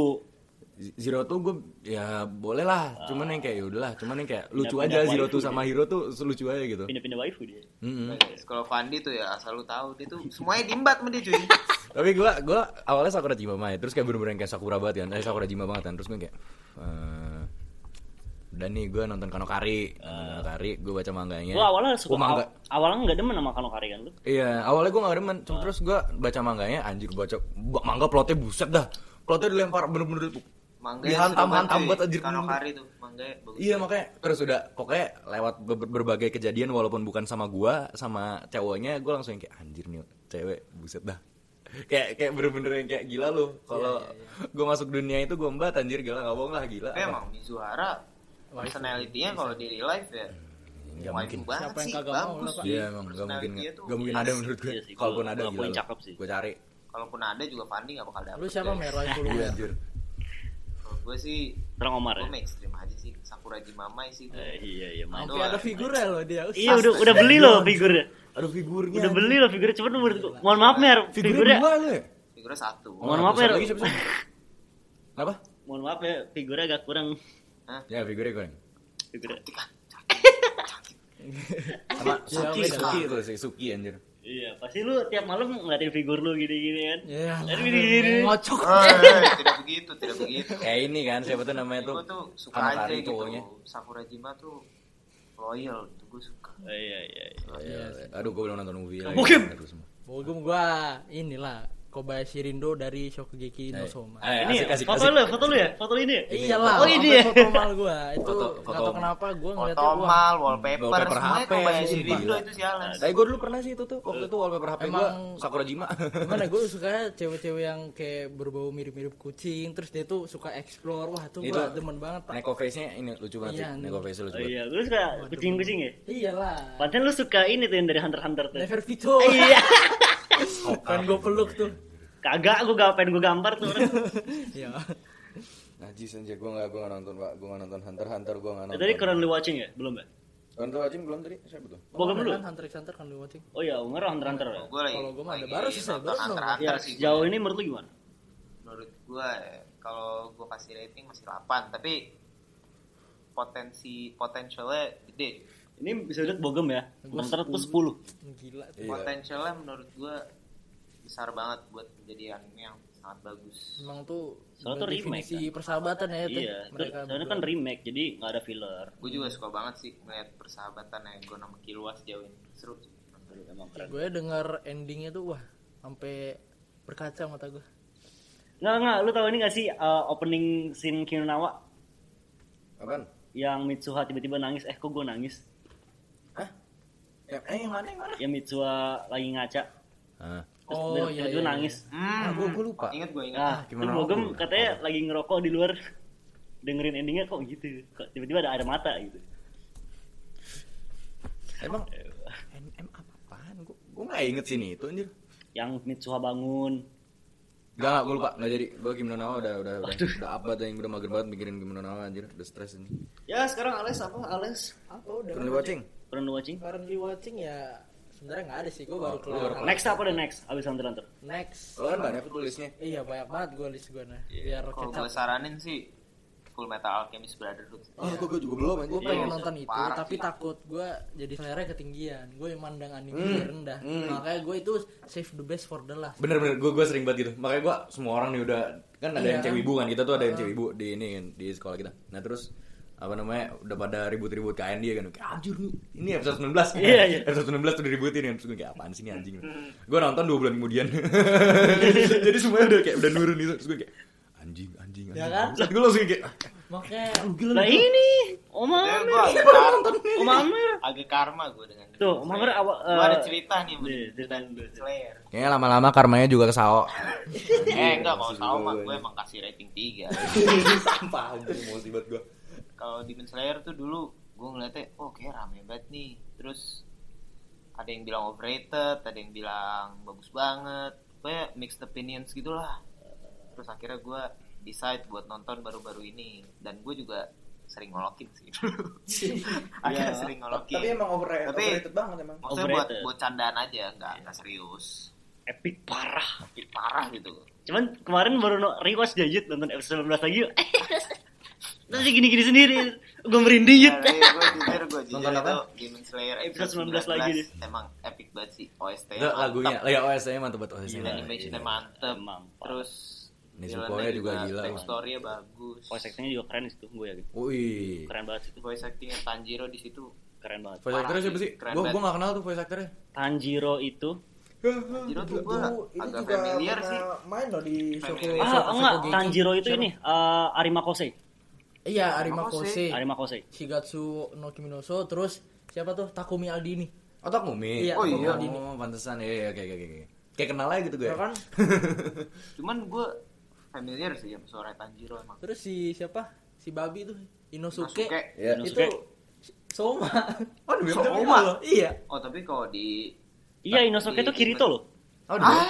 Zero tuh gue ya boleh lah, cuman yang kayak yaudahlah, cuman yang kayak lucu Pindah-pindah aja Zero tuh dia. sama Hero tuh lucu aja gitu. pindah-pindah waifu dia. Mm-mm. Guys, Kalau Fandi tuh ya asal lu tahu dia tuh semuanya dimbat sama dia cuy. Tapi gue gua awalnya Sakura Jima ya, terus kayak bener-bener yang kayak Sakura banget kan, eh Sakura Jima banget kan, terus gue kayak eh udah nih gue nonton Kanokari, nonton Kanokari, gue baca manganya. Lu awalnya suka Gua manga. aw- awalnya nggak demen sama Kanokari kan lu? Iya, awalnya gue gak demen, cuma terus gue baca manganya, anjir baca ba- manga plotnya buset dah, plotnya dilempar bener-bener Mangga Dihantam-hantam banget, anjir. Kanokari tuh, mangga bagus. Iya makanya terus udah pokoknya lewat ber- berbagai kejadian walaupun bukan sama gua sama cowoknya gua langsung yang kayak anjir nih cewek buset dah kayak kayak bener-bener yang kayak gila lu kalau gua masuk dunia itu gua embat anjir gila nggak bohong lah gila emang Mizuhara personality-nya kalau di real life ya waifu mungkin. banget Siapa yang sih, kagak mau bagus. lah, Pak. Iya emang gak mungkin gak mungkin ada menurut gue. Iya sih, Kalaupun kalau- ada gila. cakep sih. Gue cari. Kalaupun ada juga Fandi gak bakal dapet. Lu siapa deh. Meroi lu? Iya anjir. Gue sih, Terang Omar gue ya. ekstrim aja sih. Sakura Jimamai sih. Eh, iya iya. Sampai ada figurnya loh dia. Iya udah udah beli loh figurnya. Aduh figurnya. Udah beli loh figurnya cuman menurut gua. Mohon maaf Mer, Figurnya dua lu ya? Figurnya satu. Mohon Oh, maaf ya. sih? Apa? Mohon maaf ya, figurnya agak kurang. Ya figurnya gue. Figurnya. Sama Ya, Suki. Suki itu sih Suki anjir. Iya, pasti lu tiap malam ngeliatin figur lu gini-gini kan. Ya, Aduh, gini-gini. ngocok. Oh, eh, tidak begitu, tidak begitu. Kayak ini kan siapa tuh namanya tuh? Gue tuh suka aja gitu. cowoknya. Sakura Jima tuh loyal, tuh gue suka. Oh, iya iya. iya. Iya, Aduh gue belum nonton movie lagi. Semua. Bogem gua inilah Kobayashi Rindo dari Shokugeki no Soma. Eh, Ini asik, asik, foto asik. lu, foto lu ya? Foto ini ya? Iyalah, Oh, ini ya? foto mal gua. Itu Foto- nggak foto- tahu kenapa gua ngeliatnya wah. Otomal, wallpaper, Wallpaper semuanya HP, Kobayashi Rindo itu sialan. Tapi gue dulu pernah sih itu tuh waktu itu wallpaper HP Emang- Sakura Jima. Gimana gue suka cewek-cewek yang kayak berbau mirip-mirip kucing terus dia tuh suka explore wah tuh Itu gua demen banget pak Neko face-nya ini lucu banget sih. Iya, Neko face lucu Oh banget. iya, lu suka kucing-kucing ya? iyalah Padahal lu suka ini tuh yang dari Hunter Hunter tuh. Never Vito Iya. kan gue peluk tuh Kagak, gua gak pengen gua gambar tuh orang. Iya. Najis anjir gue gak, gue gak nonton pak Gue gak nonton Hunter Hunter gue gak Eh, nonton Tadi currently watching ya? Belum ya? Nonton aja belum tadi? Siapa tuh? Bogem dulu. kan Hunter x Hunter kan lu watching Oh iya, Unger Hunter Hunter ya? Gue lagi. Kalau gua mah ada baru sih, saya nonton baru Hunter Hunter sih. sejauh gua. ini menurut lu gimana? menurut gue kalau gue kasih rating masih 8 tapi potensi potensialnya gede Ini bisa lihat Bogem ya. Gua Hunter tuh 10. gila tuh. Iya. potensialnya menurut gue besar banget buat menjadi anime yang sangat bagus emang tuh Soalnya tuh remake, definisi persahabatan ya itu Iya, itu mereka soalnya kan remake jadi nggak ada filler. gue juga suka banget sih melihat persahabatan yang gue nama Killua sejauh ini seru sih Emang keren. gue denger endingnya tuh wah sampai berkaca mata gue Nggak, nggak, lu tahu ini nggak sih uh, opening scene Kinunawa Apaan? yang Mitsuha tiba-tiba nangis, eh kok gue nangis? Hah? Ya, eh yang mana yang mana? Yang Mitsuha lagi ngaca, Ah, terus Oh, tiba- iya, iya, nangis. ah gue gue lupa. inget gue inget Nah, gimana terus Bogem katanya lagi ngerokok di luar dengerin endingnya kok gitu, kok tiba-tiba ada air mata gitu. Emang MM apaan? Gue gue gak inget sini itu anjir. Yang Mitsuha bangun, Gak, gak, gue lupa. Gak jadi. Gue Kim Nawa udah, udah, udah, udah apa yang udah mager banget mikirin Kim Nawa anjir. Udah stres ini. Ya sekarang Ales apa? Ales? apa udah Currently watching? Current watching? currently watching ya sebenarnya nggak ada sih gue baru Oh, keluar baru Next apa deh next? Abis Hunter Hunter. next Lo kan banyak tuh listnya. iya banyak banget gue list gue nah biar kalau gue saranin sih Full Metal Alchemist Brotherhood Oh, gue gue juga belum anjir. gue pengen Iya, nonton itu parah tapi sih. takut gue jadi selera ketinggian gue yang mandang anime Hmm. rendah Hmm. makanya gue itu save the best for the last Bener-bener gue gue sering banget gitu. Makanya gue semua orang nih udah kan ada Iya. yang cewek ibu kan kita tuh ada yang cewek ibu di ini di sekolah kita. Nah terus apa namanya udah pada ribut-ribut kain dia kan kayak anjir nih ini episode 19 Iya, iya. episode 19 tuh diributin kan terus gue kayak apaan sih ini anjing? Gue nonton dua bulan kemudian. Jadi semuanya udah kayak udah nurun gitu terus gue kayak anjing anjing anjing. Ya kan? gue langsung kayak makanya Nah ini, Om Ya, gue agak, kar- Om Amer. agak karma gue dengan Tuh, Om Amer awal. gue ada cerita nih Iya, cerita. Slayer kayaknya lama-lama karmanya juga kesao eh enggak kalau tahu gue, mah gue gue emang kasih rating 3 sampah anjing emosi banget gue kalau Demon Slayer tuh dulu gue ngeliatnya oh kayak rame banget nih. Terus ada yang bilang overrated ada yang bilang bagus banget. Kayak mixed opinions gitulah. Terus akhirnya gue decide buat nonton baru-baru ini. Dan gue juga sering ngolokin sih. Akhirnya Iya. sering ngolokin. Tapi emang overrated, Tapi- overrated banget emang. maksudnya buat Overrated. buat candaan aja nggak nggak serius. Epic parah. Makin parah gitu. Cuman kemarin baru no, request Jajit nonton episode 19 lagi dia gini-gini sendiri. Gue merinding Ya, yut. tapi gue jujur gue jujur Nonton apa? Demon Slayer Episode episode 19 lagi 19 emang epic banget sih OST Itu lagunya ya OS-nya mantep banget Gila. animationnya mantep Emang, Pak. terus Nezuko-nya juga gila, backstory-nya bagus Voice actingnya juga keren di situ gue yakin. Wih Keren banget sih voice actingnya Tanjiro di situ Keren banget. Voice actornya siapa sih? Gue gue gak kenal tuh voice actornya Tanjiro itu Tanjiro tuh gue agak familiar sih. main loh di Shoko. Ah, enggak. Tanjiro itu ini eh, Arima Kosei. Iya, Arima Kose. Arima Kosei. Shigatsu no Kiminoso terus siapa tuh Takumi Aldini. Oh Takumi. Iya, Oh, Takumi iya. Aldini. Oh, pantesan. Iya, iya, oke, oke, oke. Kayak kenal aja gitu gue. Ya kan? Cuman gue familiar sih sama suara Tanjiro emang. Terus si siapa? Si babi tuh Inosuke. Inosuke. Iya. Itu Soma. Oh? Soma. Iya. Oh tapi kalau di Iya, Inosuke itu Kirito loh. Oh, demi.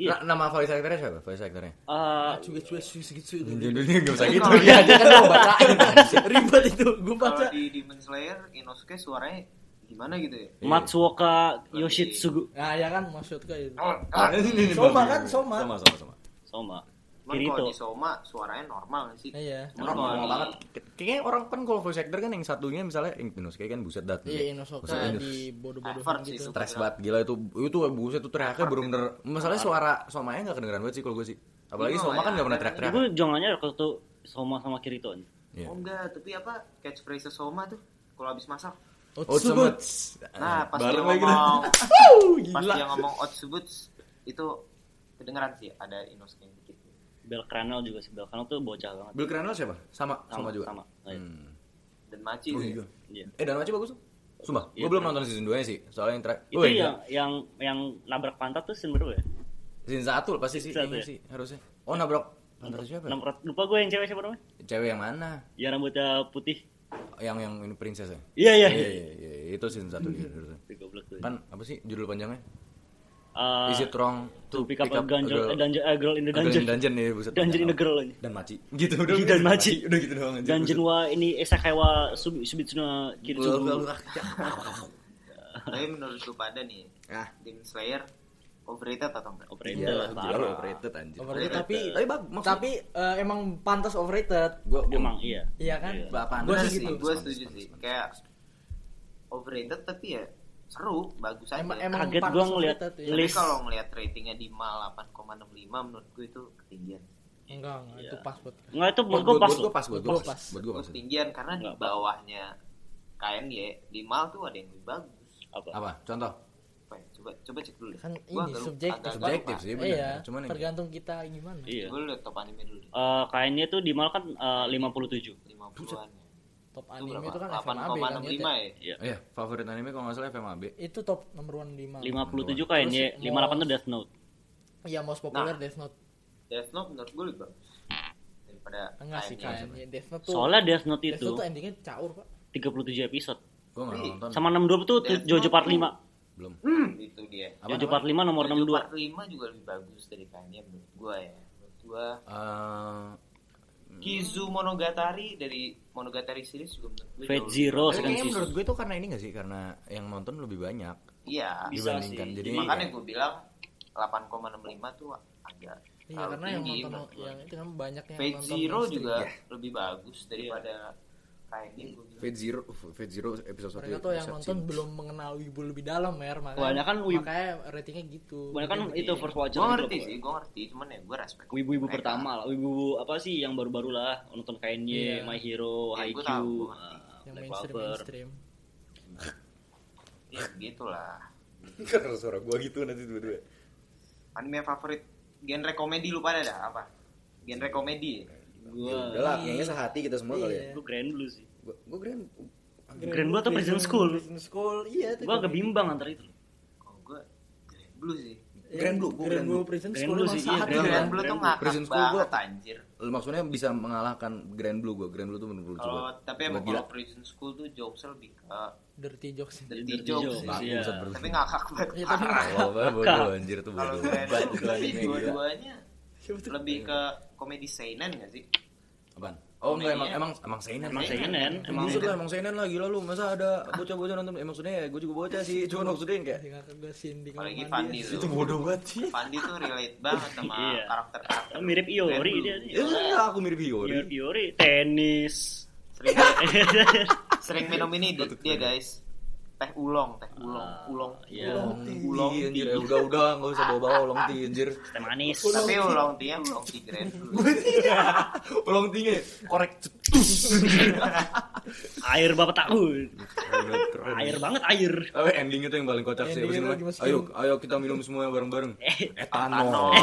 Iya. Na- nama voice actornya siapa? Voice actornya? Eh, Juga cuy segitu itu. Judulnya nggak usah gitu. kalau Dia kan mau bacain. Ribet itu, gue kalau baca. di Demon Slayer Inosuke suaranya gimana gitu ya? Matsuoka Yoshitsugu. Nah, ya kan maksudnya itu. Ah, ini, Soma kan, Soma. Sama, sama, sama. Soma. Cuman Kirito. kalau di Soma suaranya normal sih. Iya. Normal Normal. banget. Kayaknya orang kan kalau voice actor kan yang satunya misalnya Inosuke kan buset dat. Iya, ini di bodoh-bodohin gitu. itu. stres banget gila itu itu buset itu teriaknya bener-bener masalahnya suara somanya nggak kedengeran banget sih kalau gue sih apalagi Iya, soma kan ya. nggak pernah teriak-teriak Gue jongannya waktu Soma sama Kirito. Iya. Oh enggak, tapi apa catchphrase Soma tuh kalau habis masak. Otsubuts. Nah, pas dia ngomong pas dia ngomong Otsubuts itu kedengeran sih ada Inosuke dikit. Bel Cranel juga sih. Bel Cranel tuh bocah banget. Bill Cranwell siapa sama sama, juga Sama. Iya. Hmm. Dan Machi Oh, ya. iya. Iya. eh dan Machi bagus tuh Sumpah, Iya, gue belum keren. nonton season 2 nya sih Soalnya yang terakhir Itu Oh, iya. yang yang yang nabrak pantat tuh scene berapa ya? Season 1 pasti sih, Satu ya? sih Harusnya Oh nabrak Pantas siapa? ya? Nabrak lupa gue yang cewek siapa namanya? Cewek yang mana? Yang rambutnya putih. Yang yang ini princess ya? Iya iya. Iya, iya, iya, itu season 1 dia harusnya. Kan apa sih judul panjangnya? Eh, Is it wrong to pick up a dungeon, girl- a dungeon, a girl in the a girl dungeon. in dungeon ya buset. Dungeon in the girl aja. Dan maci. Gitu udah. Dan maci. Udah gitu doang anjir. Dungeon wa ini esakai wa subi subitsuna kiritsugu. Tapi menurut lu pada nih, Ah. Demon Slayer overrated atau enggak? Operator Iya, overrated anjir. Overrated tapi Tapi bag, maksud- tapi eh, emang pantas overrated. gua gua Emang iya. Iya kan? Iya. Gua sih gitu. gue setuju sih. Kayak overrated tapi ya seru, bagus aja. Emang emang Kaget gua ngeliat ya. Tapi kalau ngelihat ratingnya di MAL 8,65 menurut gue itu ketinggian. Enggak, enggak itu Iya. pas buat. Enggak itu menurut buat gue pas buat gua pas buat gua pas. Itu ketinggian karena di bawahnya KNY di MAL tuh ada yang lebih bagus. Apa? Apa? Contoh? Ya? Coba coba cek dulu. Kan Gua ini subjektif. agak Subjektif sih bener. Iya, Cuman tergantung kita gimana. Iya. Gue liat top anime dulu deh. Eh kayaknya tuh di mal kan eh, 57. 50-an ya. Top Itu anime berapa? itu kan FMAB kan 8,65 ya. ya. Iya. Iya, favorit anime kalau nggak salah FMAB. Itu top nomor 1 5. 57 kayaknya, Terus 58 tuh mau- Death Note. Iya, most popular Nah. Death Note. Death Note menurut gue lebih bagus daripada Enggak sih kayaknya Death Note tuh. Soalnya Death Note Death itu Note tuh endingnya caur, Pak. 37 episode. Gua nggak Tapi- nonton. Sama 62 tuh Death Jojo Note Part tuh- 5. Belum. Hmm, itu dia. Apa Jojo? Part 5 nomor Jojo 62. Part 5 juga lebih bagus dari KNY menurut gue ya. Menurut gue Eh, Kizu Monogatari dari Monogatari series juga menurut gue Fate Zero kayaknya season. menurut gue itu karena ini gak sih? Karena yang nonton lebih banyak Iya. Bisa dibandingkan. sih. Jadi Makanya gue bilang 8,65 tuh agak Iya, karena yang tinggi nonton yang itu kan banyak yang Fate nonton Zero juga Iya. lebih bagus daripada Bilang. Fate Zero, Fate Zero episode 1 Mereka tuh yang nonton belum mengenal Wibu lebih dalam, Mer. Makanya, Kebanyakan Wibu- makanya ratingnya gitu. Kebanyakan Mungkin itu begini. first watcher Gue gitu ngerti sih, gue ngerti, cuman ya gue respect. Wibu-wibu mereka. pertama lah, wibu apa sih yang baru-baru lah nonton KNY, Iya. My Hero, Iya, gua Haikyuu, tahu, ah, yang Black mainstream mainstream. Ya begitulah. Karena suara gue gitu nanti dua-dua Anime favorit genre komedi lu pada dah apa? Genre komedi. Ya? Gua Udah lah, kayaknya sehati kita semua kali ya Iya. gua Grand Blue sih. Gue gue grand Grand Blue atau Prison School? Prison School, iya. Gua agak bimbang antara itu. Oh, gue Grand Blue sih. Iya, Grand Blue, gua Grand Grand Blue. Prison Grand School Blue sih, iya, Grand Grand, Blue. Blue tuh ngakak Prison School gua- banget anjir. Maksudnya bisa mengalahkan Grand Blue gue Grand Blue tuh lucu Kalau banget tapi emang kalau Prison School tuh jokesnya lebih ke Dirty jokes. dirty, Dirty jokes. jokes, bro. Tapi ngakak banget. Iya, tapi. Awal banget anjir tuh Kalau Grand banget Blue dua-duanya? Lebih ke komedi seinen gak sih? Apaan? Oh enggak emang Komedinya. emang emang seinen Emang seinen, Emang emang lah emang seinen lah gila lu masa ada bocah-bocah nonton eh maksudnya ya gue juga bocah sih cuma maksudnya yang kayak Apalagi. Fandi tuh. itu bodoh banget sih Fandi tuh relate banget sama Iya. karakter-karakter. Mirip Iori dia nih. ya aku mirip Mirip Iori, tenis. Sering, sering minum ini dia guys. Teh ulong, teh ulong, Ah, ulong. iya. Ulong Ulong tea anjir tea. ya udah udah enggak usah bawa-bawa ulong tea anjir Teh manis. Tapi ulong tea ulong tea Grand Blue. ulong tea korek cetus Air bapak keren. Air banget air. Tapi ending itu yang paling kocak sih. Ayo, ayo kita minum semua bareng-bareng. Eh, Etanol.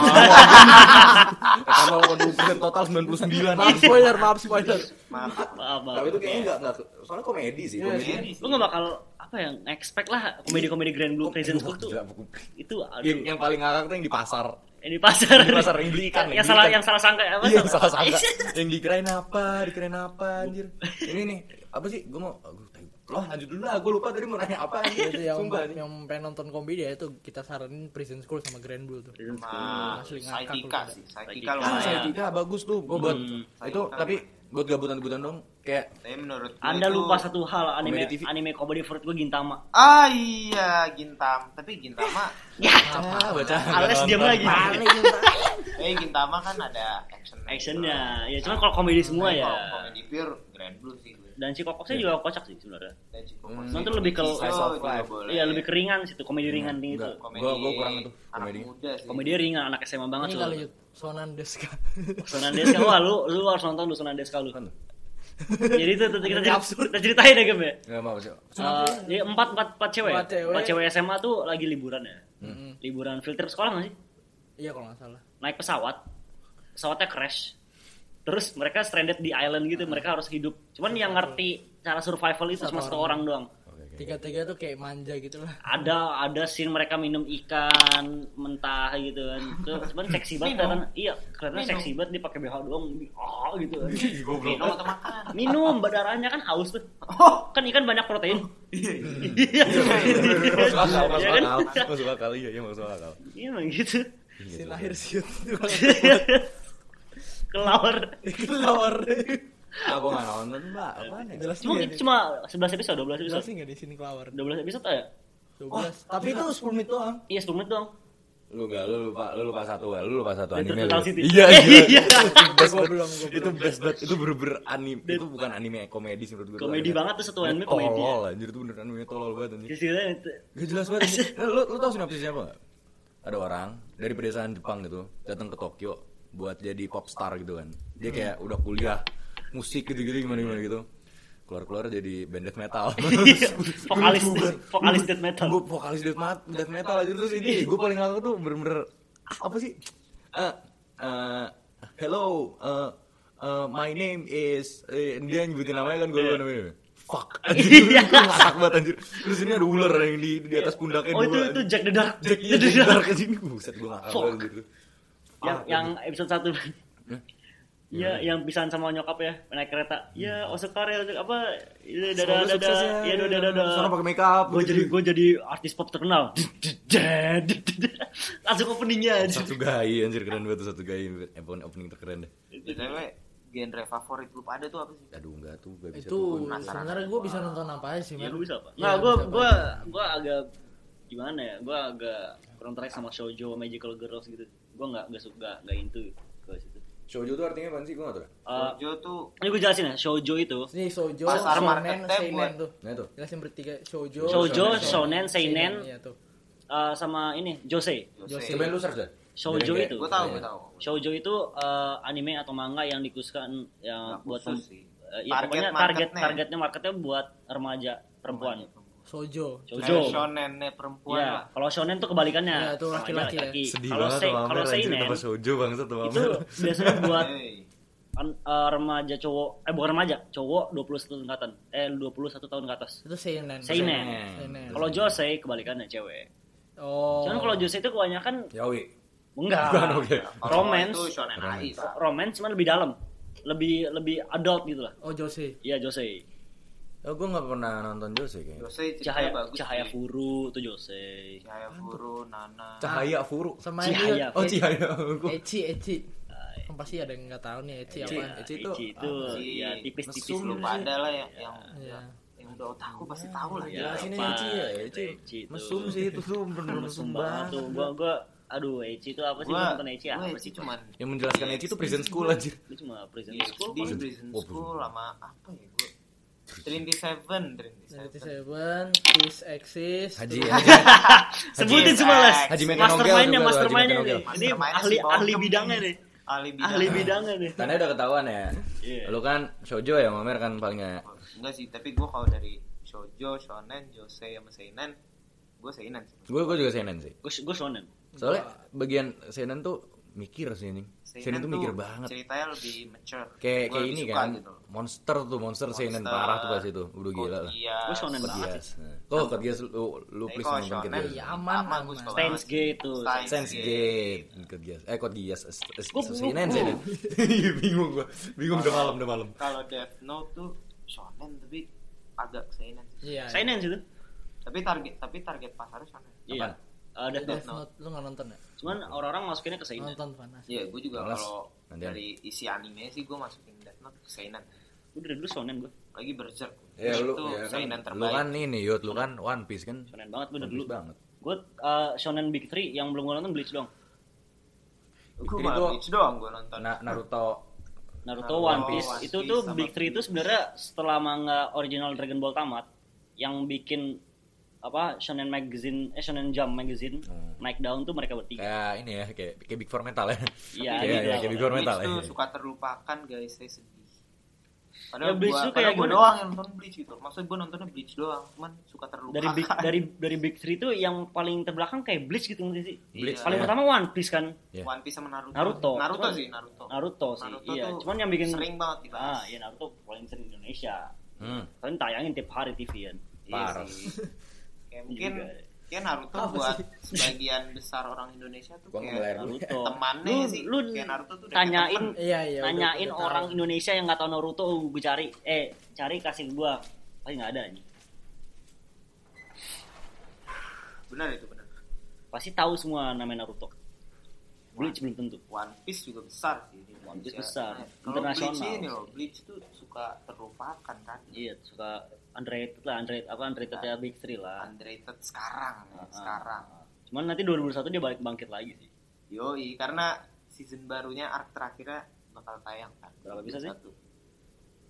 Etanol 20% total 99. Maaf spoiler, maaf spoiler. Maaf. maaf. Tapi itu kayaknya enggak enggak soalnya komedi sih. Iya, Komedi. Ini Lu gak bakal apa yang expect lah komedi-komedi Grand Blue Prison School tuh Gila, buku. itu aduh, Yang, yang paling ngakak tuh yang di pasar. yang di pasar Di pasar yang beli ikan, yang, yang salah yang salah sangka apa Iya, yang salah sangka. yang dikirain apa, dikirain apa anjir. Ini nih, apa sih? Gue mau Loh, lanjut dulu lah. Gue lupa tadi mau nanya apa anjir. Itu yang Sumpah nih. yang pengen nonton komedi ya itu kita saranin Prison School sama Grand Blue tuh. Sama ngakak Saitika lu sih. Saitika. Saitika Ah, lumayan. saya Tika bagus tuh. Gue buat Hmm. itu tapi buat gabutan-gabutan dong kayak Tapi menurut gue Anda itu- lupa satu hal anime Komedi TV. anime komedi favorit gue Gintama. Ah iya, Gintam. Tapi Gintama, Ya, ah, baca. Ales diam lagi. eh Gintama kan ada action. Actionnya, ya cuma kalau komedi semua ya. Komedi pure Grand Blue sih. Dan si kokoknya juga kocak sih sebenarnya. Hmm. Nonton lebih ke-. Iya lebih keringan situ komedi ringan nih itu. Enggak. Komedi Gua- gua kurang itu, anak komedi. muda sih. Komedi ringan anak SMA banget Ini tuh. kali Sonan Deska. Sonandeska wah lu lu harus nonton lu Sonandeska lu. Kan tuh. Jadi itu tuh kita, cerita, kita ceritain ya game ya. Enggak mau sih. Eh, jadi empat empat empat cewek, Empat cewek. empat cewek SMA tuh lagi liburan ya. Liburan filter sekolah nggak sih? Iya kalau nggak salah. Naik pesawat, pesawatnya crash. Terus mereka stranded di island gitu, mereka harus hidup. Cuman yang ngerti cara survival itu cuma satu orang. orang doang. Tiga-tiga tuh kayak manja gitu lah. Ada ada scene mereka minum ikan mentah gitu kan. Tuh, cuman seksi banget karena iya, karena Minum. seksi banget dia pakai BH doang. Oh gitu. kan. Goblok. Minum atau makan? Minum, darahnya kan haus tuh. Oh, Kan ikan banyak protein. Iya. Masuk akal, masuk Iya kan? akal. Masuk akal iya, iya masuk akal. Iya emang gitu. Si lahir siut. Kelawar. Kelawar. Ah, gua enggak nonton, Mbak. Apaan ya? Jelas Cuma nggak nih? cuma 11 episode, 12 episode. Jelasin nggak di sini kelawar? 12 episode ya? 12. Tapi itu 10 menit doang. Iya, 10 menit doang. Lu enggak, lu lupa, lu lupa satu, ya. lu lupa satu anime. Lu. Iya, Iya. iya. Best Gua belum, Itu best banget. Itu bener-bener anime. Itu bukan anime komedi sih menurut gua. Komedi banget tuh satu anime komedi. Tolol anjir itu bener anime tolol banget anjir. Gak jelas banget. lu lu tau sinopsisnya apa? nggak? Ada orang dari pedesaan Jepang gitu datang ke Tokyo buat jadi pop star gitu kan. Dia kayak udah kuliah musik gitu-gitu gimana gimana gitu. Keluar-keluar jadi band death metal. vokalis vokalis death metal. Gue vokalis death metal, death metal aja terus ini gue paling ngakak tuh bener-bener apa sih? Eh, eh, hello, eh, eh, my name is eh, dia nyebutin namanya kan gue lupa namanya. Fuck. Anjir, Iya. ngakak banget anjir. Terus ini ada ular yang di di atas pundaknya Oh itu dua, itu anjir. Jack the Dark. Jack iya Jack Dark ke sini buset gue ngakak banget gitu. Yang Ah, yang episode 1. Hah? Iya, yang pisahan sama nyokap ya, naik kereta. Iya, Oscar ya, apa? Iya, sukses dadah. ya. Iya, dadah, dadah. Soalnya pakai make up. Gue jadi gue jadi artis pop terkenal. Langsung openingnya aja. satu gay anjir keren banget satu gay opening opening terkeren deh. BTW genre favorit lu pada tuh apa sih? Aduh enggak tuh gak bisa Itu sebenarnya gue bisa nonton apa aja sih, Ya men. lu bisa apa? Iya, Nah, gue gue gue agak gimana ya? Gue agak kurang tertarik sama shoujo magical girls gitu. Gue nggak nggak suka nggak into ke situ. Shoujo tuh artinya apa sih? Gue gak tau. Eh, Jojo tuh ini gue jelasin ya, shoujo itu Ini Shoujo, Pasar Shonen, marketnya Seinen tuh. Nah itu. Jelasin bertiga Shoujo, Shoujo, Shonen, Seinen. Iya tuh. eh, sama ini jose. Jose. Cobain lu search. Shoujo itu. gue tahu Iya. gue tahu. Shoujo itu eh, anime atau manga yang dikhususkan yang Nggak buat khusus sih. eh, ya Target pokoknya target marketnya. targetnya marketnya buat remaja perempuan. Shoujo. Shoujo. Kayak shonennya perempuan Ya, lah. kalau shonen tuh kebalikannya. Iya, itu laki-laki ya. Sedih Kalau banget kalau seinen Shoujo banget tuh itu biasanya buat eh, remaja cowok eh bukan remaja, cowok 21 tahun ke atas. Eh 21 tahun ke atas. Itu Seinen. Seinen. Seinen. Kalau jose kebalikannya cewek. Oh. Cuman kalau jose itu kebanyakan Yaoi. enggak. Bukan, oke. Kalau Romance. itu shonen AI. Romance cuman lebih dalam. Lebih lebih adult gitu lah. Oh Jose. Iya jose. Oh, gue gak pernah nonton Jose kayaknya. Jose Cahaya bagus cahaya sih. furu tuh jose. Cahaya Furu, Nana. Cahaya Furu. Sama Cihaya. ini. Oh. Gua- Eci, Eci. Kan pasti ada yang nggak tahu nih Eci Eci. apaan. Eci itu Ichi itu apa ya tipis-tipis Mesum gitu. Lu pada lah yang yang Iya. yang udah otaku pasti tahu lah. Ya, Ya, sini apa? Eci ya, Eci. Eci itu. Mesum sih itu tuh bener mesum banget tuh. Gua gua aduh Eci itu apa sih Gua, gua nonton Eci apa Eci sih cuman Yang menjelaskan Eci itu prison school anjir. Ini cuma prison Iya, school prison Oh, school lama apa ya Trinity Seven Trinity Seven Kiss Exist. Haji, Haji. Sebutin semua lah. Haji Haji nih. Meteor Ini Mastermind ahli ahli bidangnya nih. ahli bidang. ahli bidangnya nih Karena udah ketahuan ya. Iya. Lu kan shoujo ya, Mamer kan palingnya. Enggak sih, tapi gue kalau dari shoujo, shonen, josei sama seinen, gue seinen sih. Gue gue juga seinen sih. gue gue shonen Soalnya bagian seinen tuh mikir sih ini. Seinen tuh mikir banget. Ceritanya lebih mature. Kayak Gua kayak ini kan. gitu. Monster tuh, monster, seinen Monster, parah tuh pas itu. Udah gila lah. Iya. Gue shonen banget. Nah. Oh, Code Geass lu lu Tapi please nonton Code Geass. ya aman, Steins. Gate tuh Steins Sense Gate. Code Geass. Eh, Code Geass. Seinen, gua- seinen. Bingung gua. Bingung udah malam, udah malam. Kalau Death Note tuh shonen tapi agak seinen. sih. Iya. seinen sih tuh Tapi target tapi target pasarnya shonen. iya Eh, Death Death Note. Note lu nggak nonton ya? cuman orang-orang masukinnya ke seinen Nonton panas. Iya, gue juga kalau dari isi anime sih gue masukin Death Note ke seinen. gue dari dulu shonen gue Lagi Berserk. Ya lu, itu ya kan, seinen lu terbaik. kan ini Yud, lu kan One Piece kan. shonen banget gue dari dulu banget. gue eh, shonen big three yang belum gue nonton bleach dong gue malah tuh- Bleach doang gue nonton. Na- Naruto Naruto, Naruto, One Piece One itu Piece tuh sama big three itu sebenarnya setelah manga original Dragon Ball tamat yang bikin apa Shonen Magazine eh Shonen Jump Magazine Hmm. naik daun tuh mereka bertiga kayak ini ya, kayak kayak Big Four Metal ya. iya Iya, iya, lah kayak Big. Four Metal Bleach ya. suka terlupakan guys, saya sedih. Ya, Padahal Bleach gua, tuh kayak gua gimana? doang yang nonton Bleach gitu. Maksud gue nontonnya Bleach doang, cuman suka terlupakan. dari big dari dari big three tuh yang paling terbelakang kayak Bleach gitu ngerti sih Bleach, paling iya. pertama One Piece kan Iya. One Piece sama Naruto. Naruto. Naruto Cuman- sih, Naruto. Naruto sih Naruto iya cuman yang bikin sering banget dibahas. ah iya Naruto paling sering di Indonesia Hmm. kan tayangin tiap hari TV kan Iya Parah. Kayak mungkin Juga. kayak Naruto Apa buat sih? sebagian besar orang Indonesia tuh Gua kayak. Naruto temannya lu, sih. lu Kayak Naruto tuh udah tanyain. Iya, iya, udah- tanyain udah orang tahu. Indonesia yang nggak tahu Naruto gue cari eh cari kasih ke gua pasti nggak ada nih Benar itu benar. pasti tahu semua namanya Naruto Bleach belum tentu One Piece juga besar sih One Piece besar. Nah, Kalau Bleach Internasional. ini loh, Bleach tuh suka terlupakan kan. iya suka underrated lah underrated apa underrated ya Big Three lah Underrated sekarang, ya, Ah, sekarang. cuman nanti 2021 dia balik bangkit lagi sih Yoi, karena season barunya arc terakhirnya bakal tayang kan. Berapa bisa sih?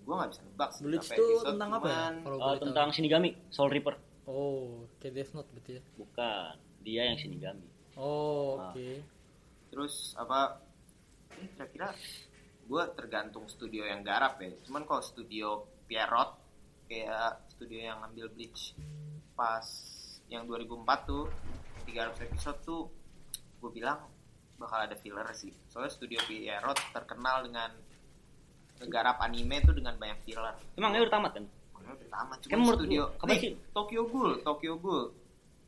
Gue gak bisa nebak sih Bleach episode, tentang apa ya? tahu. tentang Shinigami Soul Reaper Oh, kayak Death Note berarti ya. bukan dia yang Shinigami Oh, Ah. oke. Terus apa? Ini kira-kira gue tergantung studio yang garap ya. Cuman kalau studio Pierrot kayak studio yang ngambil Bleach pas yang 2004 tuh 300 episode tuh gue bilang bakal ada filler sih. Soalnya studio Pierrot terkenal dengan ngegarap anime tuh dengan banyak filler. emangnya udah tamat kan Makanya udah tamat cuma studio kapan nih, sih? Tokyo Ghoul, Tokyo Ghoul.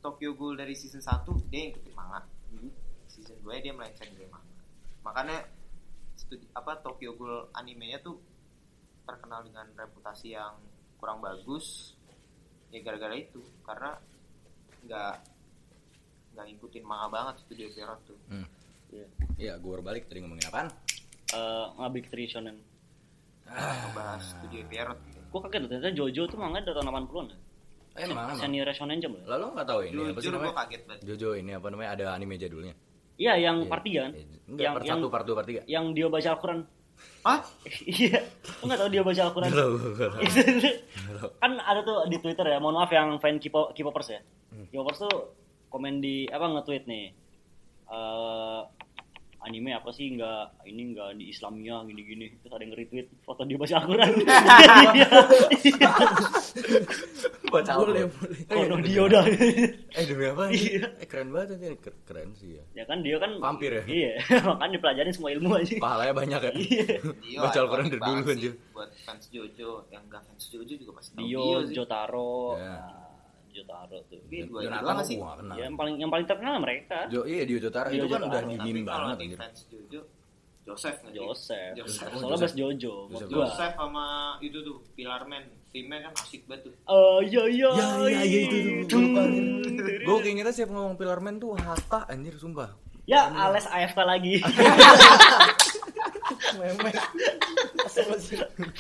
Tokyo Ghoul dari season 1 dia ngikutin manga. Hmm. Season 2 dia melenceng dari manga. Makanya studi, apa Tokyo Ghoul animenya tuh terkenal dengan reputasi yang kurang bagus ya gara-gara itu karena nggak nggak ngikutin manga banget studio Pierrot tuh Hmm. Iya. Iya, gue baru balik tadi ngomongin apaan? Eh, nggak Big Three Shonen ngebahas studio Pierrot gue kaget ternyata Jojo tuh manga dari tahun 80-an ya Eh, emang emang. senior Shonen Jump Lalu nggak tahu ini apa sih jujur gue kaget banget Jojo ini apa namanya? Ada anime jadulnya. Iya yang Iya. part 3 kan Iya. Enggak, yang part yang 1, part 2, part 3. yang dia baca Al-Quran Hah? iya lu nggak tahu dia baca Al-Quran nggak tahu. kan ada tuh di Twitter ya mohon maaf yang fan K-pop K-popers ya Hmm. K-popers tuh komen di apa nge-tweet nih eh anime apa sih nggak ini nggak di Islamnya gini-gini terus ada yang nge-retweet foto dia baca Al-Quran Iya. Baca Boleh, boleh. Kono dia udah Eh demi apa? Iya. Eh keren banget ini. Ker- Keren sih ya. ya kan dia kan Vampir ya? iya makanya dipelajarin semua ilmu aja Pahalanya banyak ya. Iya. Baca Al-Quran dari dulu banget anjir. sih buat fans Jojo yang gak fans Jojo juga pasti tahu Dio. Jotaro Ya. Jotaro tuh Tapi dua itu Jonathan doang aku sih. gak kenal. ya, yang paling yang paling terkenal mereka Jo, iya Dio Jotaro itu kan Jotaro. udah kalau banget di anjir. fans Jojo Joseph nggak? Joseph Joseph. Oh, soalnya bahas Jojo Joseph. gua sama itu tuh Pilarman timnya kan asik banget tuh Oh iya iya Ya iya iya itu tuh. Tung. Gue keingetnya siapa ngomong Pilarman tuh Haka anjir sumpah. Ya, Ales AFK lagi. Memek.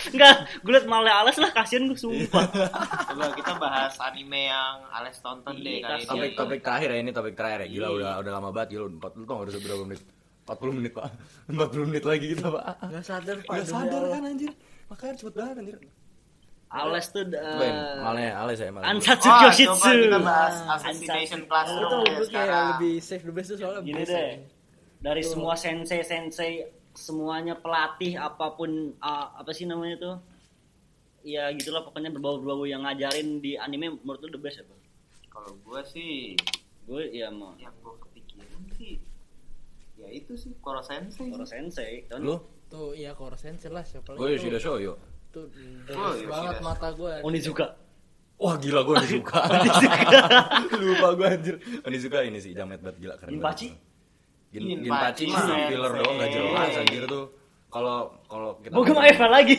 Enggak, gue liat malah Ales lah, kasihan gue sumpah. coba kita bahas anime yang Ales tonton deh Iya, kali Topik ini topik terakhir ya ini topik terakhir ya. Gila Iya. udah udah lama banget gila. Empat lu tau gak udah berapa menit? 40 menit pak 40 menit lagi kita pak Gak sadar Pak. Gak sadar kan anjir Makanya cepet banget anjir Ales tuh uh, malnya Ales ya malnya Ansatsu Oh, Kyoshitsu. coba kita bahas Ah, Assassination Classroom tau ya gue kayak sekarang lebih safe the best tuh soalnya Gini deh. ya. Dari semua sensei-sensei semuanya pelatih apa pun ah, apa sih namanya tuh ya gitulah pokoknya berbau-berbau yang ngajarin di anime menurut lu the best apa Kalau gue sih gue ya mau yang gue kepikiran sih ya itu sih Koro Sensei. Koro Sensei kan Lu? Tuh iya Koro Sensei lah siapa Gue lagi Yoshida tuh. Shoyo. Tuh Oh, deras banget Yoshida. mata gue. Onizuka Wah gila gue Onizuka. Lupa gue anjir. Onizuka ini sih jamet banget gila keren. Ginpachi? banget. Gin, Ginpachi Ginpachi mah sensei. filler doang gak jelas anjir tuh. Kalau kalau kita Bogem Eva lagi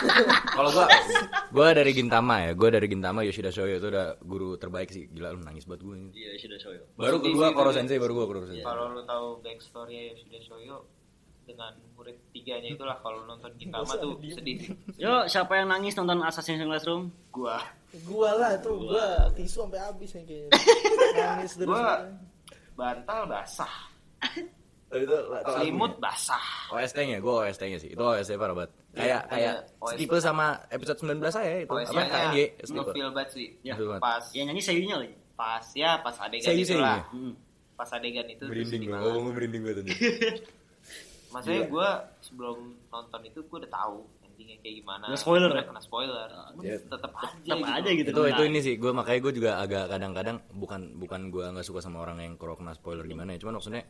Kalau gua gua dari Gintama ya, gua dari Gintama Yoshida Shoyo itu udah guru terbaik sih. Gila lu nangis banget gue. iya sudah shoyo Baru kedua Koro. Sensei, baru gua Koro Sensei. Kalau lu tahu backstory Yoshida Shoyo dengan murid tiganya itulah kalau nonton Gintama tuh sedih. Yo, siapa yang nangis nonton Assassin's Classroom? Gua Gua lah tuh gua tisu sampai habis yang kayaknya. Nangis terus. Gua- bantal basah, itu selimut basah. OST-nya, gua OST-nya sih. Itu OST parah banget. Kayak Ada kayak OST. tipe sama episode 19 saya itu. Apa OST-nya KNG? Tipe. ngefeel banget sih. Ya. Pas Yang nyanyi Seiyunya lagi. pas ya pas adegan itu lah. Hmm. Pas adegan itu Merinding banget. ngomong merinding banget anjir. Maksudnya Gila. gue sebelum nonton itu gue udah tahu endingnya kayak gimana. Nggak spoiler ya? Kena spoiler. Ya. Tetep aja. Tetep aja gitu. itu itu ini sih gue makanya gue juga agak kadang-kadang bukan bukan gue nggak suka sama orang yang kalau kena spoiler gimana ya cuman maksudnya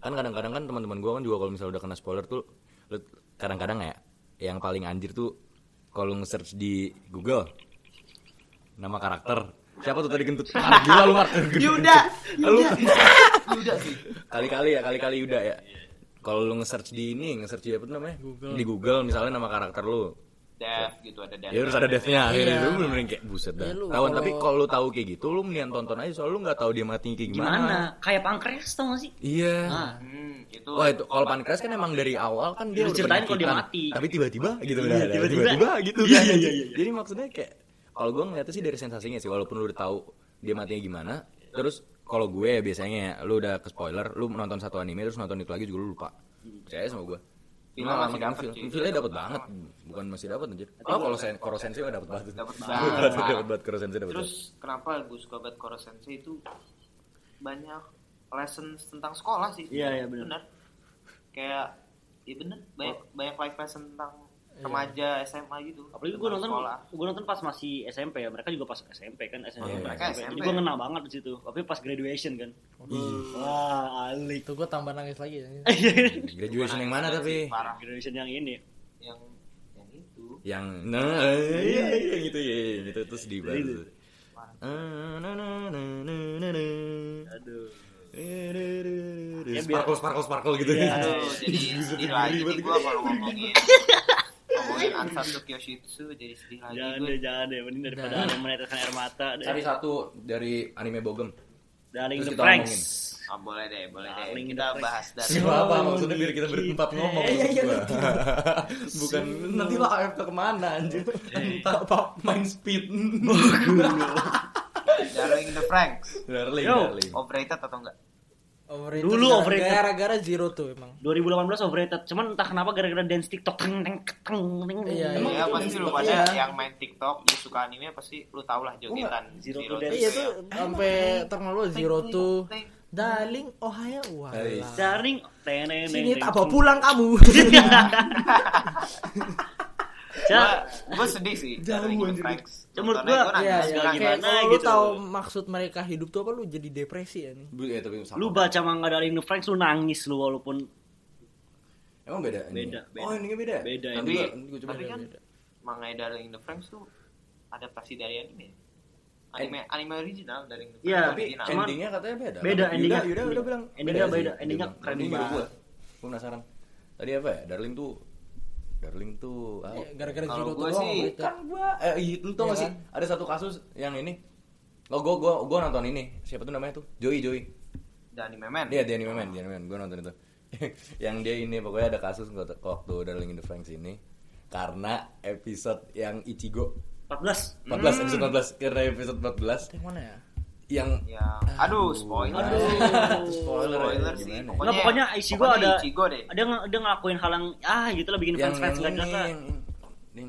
kan kadang-kadang kan teman-teman gue kan juga kalau misalnya udah kena spoiler tuh kadang-kadang ya yang paling anjir tuh kalau nge-search di Google nama karakter. Siapa tuh tadi kentut? Ah, gila lu Mark. Yuda. lu. Yuda. Sih. kali-kali ya kali-kali udah ya. Kalau lu nge-search di ini nge-search di apa namanya? Google. di Google misalnya nama karakter lu Dev gitu ada Dev. Ya harus ada devnya akhirnya Iya. lu bener kayak buset dah. Iya, Tahuan kalau- tapi kalau lu tahu kayak gitu lu mendingan tonton aja soalnya lu nggak tahu dia mati kayak gimana. Gimana? Kayak pankreas tau gak sih? Iya. Nah, Hmm, itu. Wah itu kalau pankreas kan emang dari awal kan dia Lu ceritain kalau dia mati. Tapi tiba-tiba gitu Iya, udah ada. tiba-tiba. tiba-tiba gitu. Iya, iya, iya, iya. Jadi maksudnya kayak kalau gue ngeliatnya sih dari sensasinya sih walaupun lu udah tahu dia matinya gimana. Terus kalau gue biasanya ya, lu udah ke spoiler, lu nonton satu anime terus nonton itu lagi juga lu lupa. Percaya sama gue. Feelnya Malah masih cuy. Feelnya dapet banget, bukan masih dapet anjir. Oh kalau sen Koro Sensei mah dapet banget. Dapet banget. dapet banget Koro Sensei dapet Terus kenapa gue suka banget Koro Sensei itu banyak lessons tentang sekolah sih. Iya, iya, bener. Kayak iya bener banyak banyak life lesson tentang remaja SMA gitu. apalagi gue nonton gue nonton pas masih SMP ya mereka juga pas SMP kan SMP, Iya, mereka SMP. SMP. jadi gue ngena banget di situ tapi pas graduation kan wah alik Itu gua tambah nangis lagi. ya. Graduation yang mana tapi? Parah. graduation yang ini Yang yang itu. Yang nah iya iya gitu ya iya, gitu terus di na. aduh Ya, sparkle sparkle sparkle gitu Iya. Aduh, jadi lagi nih gue kalau ngomongin ngomongin Ansatsu Kyoshitsu jadi sedih lagi jangan gue. deh jangan deh mending daripada ada yang meneteskan air mata deh Cari satu dari anime Bogem. Darling Terus the kita Franks Ah boleh deh, boleh deh. Darling Kita the Franks. bahas dari Siapa maksudnya biar kita berempat ngomong Iya, iya, gua. Bukan nanti lo AFK ke mana anjir Entah apa main speed Darling in the Franks. Darling Yo. darling Overrated atau enggak? Overrated. Dulu gara- overrated. Gara-gara Zero tuh emang. 2018 overrated cuman entah kenapa gara-gara dance TikTok teng teng teng teng Iya, Emang Iya itu pasti lu TikTok? pada Iya. yang main TikTok, lu suka anime pasti lu tau lah jogetan Zero Zero Dance. to Iya tuh sampai terkenal lu Zero tuh. Darling, oh haya wah. Darling teng teng Sini teng, tak teng. bawa pulang kamu. Ja- Gue sedih sih Jauh, anjir. Franks. Menurut Iya, iya. gak Kayak gimana kalau lu gitu. tahu maksud mereka hidup tuh apa lu jadi depresi ya nih. Ya, tapi sama. lu baca manga Darling the Franks lu nangis lu walaupun Emang beda ini? Beda, beda. Oh ini beda Beda, Tapi, coba tapi kan Mangai Darling in the Franks tuh adaptasi dari anime. Anime anime original dari Iya, Tapi original. endingnya katanya beda Beda, endingnya- Yuda udah bilang endingnya beda, Dia endingnya keren banget. Gua penasaran Tadi apa ya? Darling tuh Darling tuh ah, Ya, Gara-gara Kalau tuh sih, overrated. kan gua eh iya, lu tau Iya gak sih kan? ada satu kasus yang ini oh gua gua gua nonton ini siapa tuh namanya tuh Joey Joey The Anime Man. Iya di anime man, di anime man. Gue nonton itu. yang dia ini pokoknya ada kasus waktu Darling in the Franxx ini karena episode yang Ichigo 14 14 Hmm. episode 14 karena episode 14 Yang mana ya? Yang Ya, aduh spoiler. Aduh. spoiler, Spoiler ya, sih. gimana? Nggak, pokoknya Ichigo pokoknya ada- Ichigo deh. ng- dia ngelakuin hal yang ah gitu lah bikin fans fans gak ini jelas lah yang,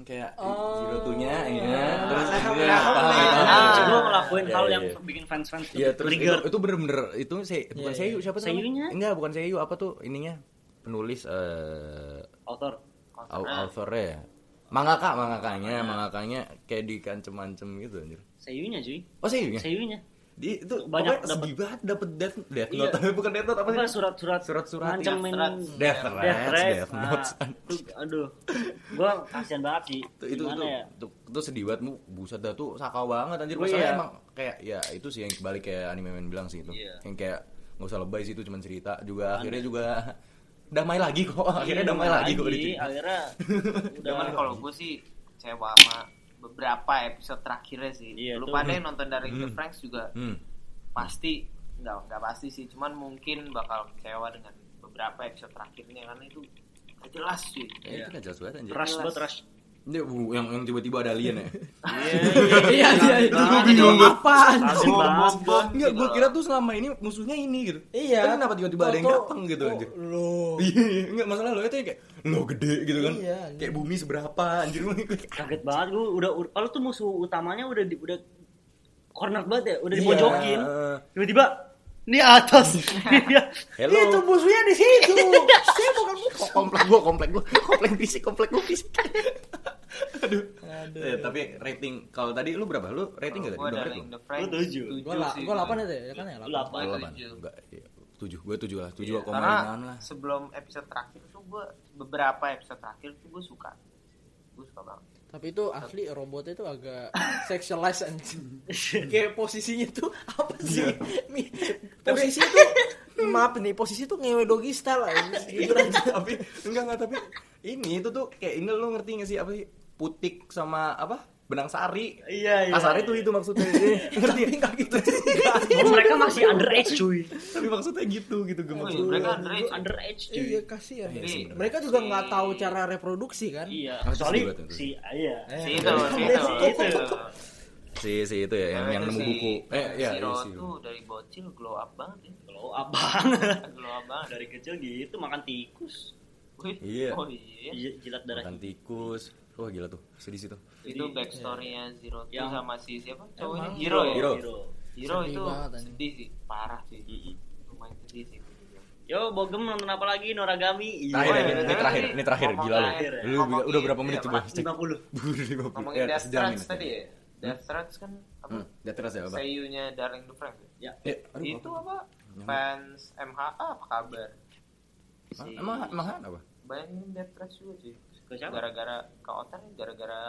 kayak Oh. zero two-nya ya. Iya. terus dia paham, paham. Ah, ngelakuin hal iya, yang iya. bikin fans fans Iya terus itu, trigger itu bener-bener itu saya bukan Seiyu siapa tuh Seiyunya? namanya? Enggak bukan Seiyu apa tuh ininya penulis eh Author. au- authornya ya. Mangaka, mangakanya, mangakanya kayak dikancem-ancem gitu anjir. Seiyunya cuy. Oh, serius ya? Di itu Banyak sedih banget dapet death death Iya. note bukan death note apa sih? surat-surat Surat-surat ngancemin Death Death Death threats, threats. death Nah, notes. tuh, aduh. Gua kasihan banget sih. itu itu tuh, ya? tuh, tuh sedih banget mu buset dah tuh sakau banget anjir Oh, masalahnya iya. emang kayak ya itu sih yang balik kayak anime men bilang sih itu Iya. yang kayak nggak usah lebay sih itu cuma cerita juga akhirnya juga damai lagi kok akhirnya Iya, damai lagi kok di Akhirnya udah kalau gue sih kecewa sama beberapa episode terakhirnya sih. Iya, Lu tuh. pada yang nonton dari The Hmm. Franks juga hmm. pasti nggak nggak pasti sih. Cuman mungkin bakal kecewa dengan beberapa episode terakhirnya karena itu nggak jelas sih. ya, Iya. itu kan jelas banget anjir rush banget rush. Ini, uh, yang yang tiba-tiba ada alien ya Iya iya itu Gue bingung bingung. apaan. Kaget banget gua. Enggak, gue kira tuh selama ini musuhnya ini gitu Iya. Tapi kenapa tiba-tiba ada yang datang gitu anjir Lo. Iya, iya. enggak masalah lo itu kayak lo gede gitu kan. Iya, kayak bumi seberapa anjir lu. Kaget banget gua udah kalau tuh musuh utamanya udah di, udah corner banget ya, udah Iya. dipojokin. Tiba-tiba ini atas. Iya. Hello. Itu musuhnya di situ. Saya bukan musuh. komplek gua, komplek gua, komplek fisik, komplek gua fisik. Aduh. Aduh. Eh, tapi rating kalau tadi lu berapa? Lu rating enggak tadi? Udah dari rating? Lu tujuh. Gua la- gua 8 itu ya, ya kan ya? Lu 8. delapan. Gua Delapan. tujuh. Enggak, iya. tujuh. Gua tujuh lah, tujuh Iya, koma karena limaan lah. sebelum episode terakhir tuh gue beberapa episode terakhir tuh gue suka gue suka banget Tapi itu asli robotnya itu agak sexualized anjing. Kayak posisinya tuh apa sih? Mi- posisi itu maaf nih, posisi tuh ngewe doggy style. Jujur aja. tapi enggak enggak tapi ini itu tuh kayak ini lu ngerti gak sih apa sih? Putik sama apa? Benang sari. Iya, iya. Kasar itu itu maksudnya. ngerti enggak gitu. Mereka masih underage cuy. tapi maksudnya gitu gitu gue Oh, iya, maksudnya. mereka underage Underage cuy. Iya kasihan. Iya sih, bener. Mereka juga nggak tahu cara reproduksi kan? Iya, Ah, kecuali sedih banget itu. si iya. si itu si itu Itu. Si si itu ya yang yang nemu Si- buku. Eh si ya, si tuh dari bocil glow up banget ya Kalau abang glow up banget dari kecil gitu makan tikus. Iya. oh iya Jilat darah. Makan tikus. Wah gila tuh, sedih situ. itu backstorynya Zero tuh Yang- sama si siapa cowoknya Emang Hiro ya Hiro. Hiro. Hiro Sedih itu banget, sedih sih parah sih Mm-mm. lumayan sedih sih Yo, Bogem nonton apa lagi? Noragami. Terakhir, Oh, ini, iya, ini iya. terakhir, ini terakhir, gila lu. ya. Lu Ngomongin- udah berapa menit iya, coba? Mas, 50. ngomongin Ya, Death sejam Threats ini. tadi ya Death Threats kan apa Hmm, Death Threats ya apa? seiyunya Darling the Frank Ya. Ya, aduh, itu apa? apa fans MHA apa kabar Hah? Emang emang apa? banyak yang Death Threats juga sih? Gara-gara ke Otan gara-gara